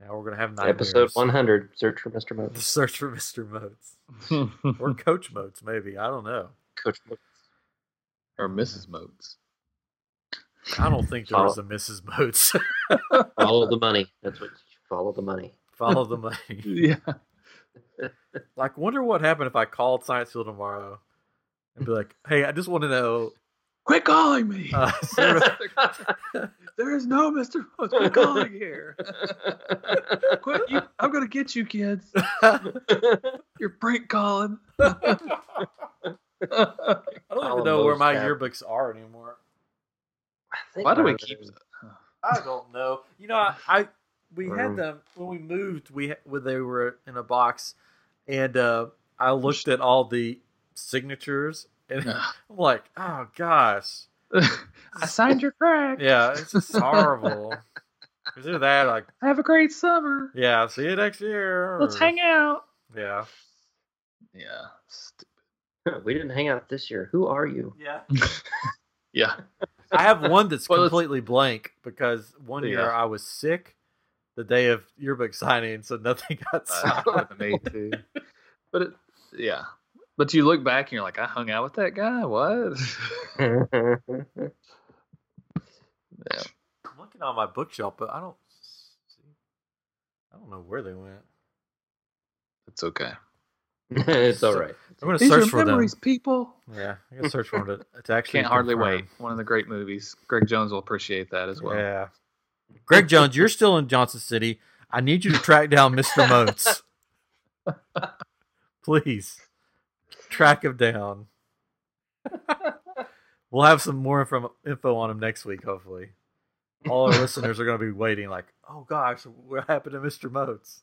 Now we're gonna have nightmares. Episode 100, Search for Mr. Moats. Search for Mr. Moats or Coach Moats, maybe. I don't know. Coach Moats. or Mrs. Moats. I don't think there Follow- was a Mrs. Moats. Follow the money. That's what follow the money. Follow the money. Yeah. Like, wonder what happened if I called Science Hill tomorrow and be like, "Hey, I just want to know." Quit calling me. Uh, sort of- there is no Mr. Moats. Quit calling here. Quit. You, I'm gonna get you, kids. You're prank calling. I don't even know where my tab. yearbooks are anymore. I think Why do we keep? is- I don't know. You know, I, I we had them when we moved. We when they were in a box, and uh, I looked at all the signatures, and I'm like, oh gosh, I signed your crack. yeah, it's just horrible. Is it that like, Have a great summer. yeah, see you next year. Let's or- hang out. Yeah, Yeah. Stupid. we didn't hang out this year. Who are you? Yeah. Yeah. I have one that's Well, completely blank because one year I was sick the day of yearbook signing, so nothing got Uh, signed. me too. But it, yeah. But you look back and you're like, I hung out with that guy. What? yeah. I'm looking on my bookshelf, but I don't see. I don't know where they went. It's okay. it's all right. I'm gonna These search are for memories, them. people. Yeah, I'm gonna search for them to, to actually. Can't hardly confirm. wait. One of the great movies. Greg Jones will appreciate that as well. Yeah. Greg Jones, you're still in Johnson City. I need you to track down Mr. Moats. Please. Track him down. we'll have some more info, info on him next week, hopefully. All our listeners are going to be waiting, like, oh gosh, what happened to Mr. Moats?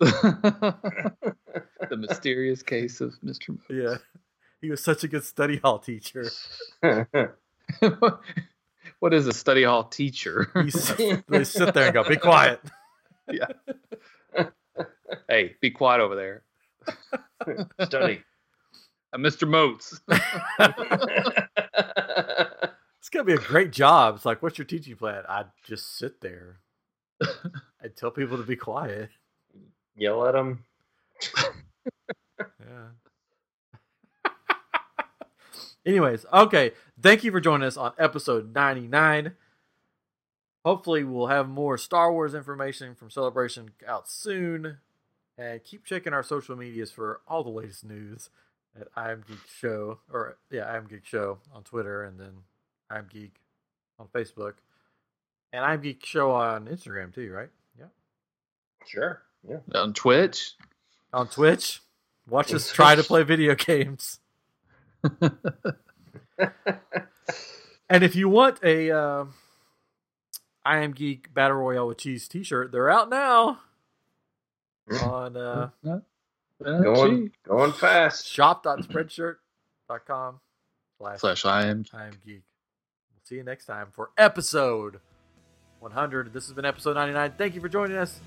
The mysterious case of Mr. Mo- Yeah. He was such a good study hall teacher. what is a study hall teacher? He's, they sit there and go, be quiet. Yeah. Hey, be quiet over there. Study. Uh, Mr. Moats. It's going to be a great job. It's like, what's your teaching plan? I'd just sit there. I'd tell people to be quiet. Yell at him. Yeah. Anyways, okay. Thank you for joining us on episode 99. Hopefully, we'll have more Star Wars information from Celebration out soon. And keep checking our social medias for all the latest news at I Am Geek Show, or yeah, I Am Geek Show on Twitter, and then I Am Geek on Facebook, and I Am Geek Show on Instagram too, right? Yeah. Sure. Yeah. On Twitch. On Twitch. Watch us try to play video games. And if you want a uh, I Am Geek Battle Royale with Cheese T-shirt, they're out now on uh, Uh, Going, going fast. shop.spreadshirt.com slash Slash I am. I Am Geek. We'll see you next time for episode 100. This has been episode 99. Thank you for joining us.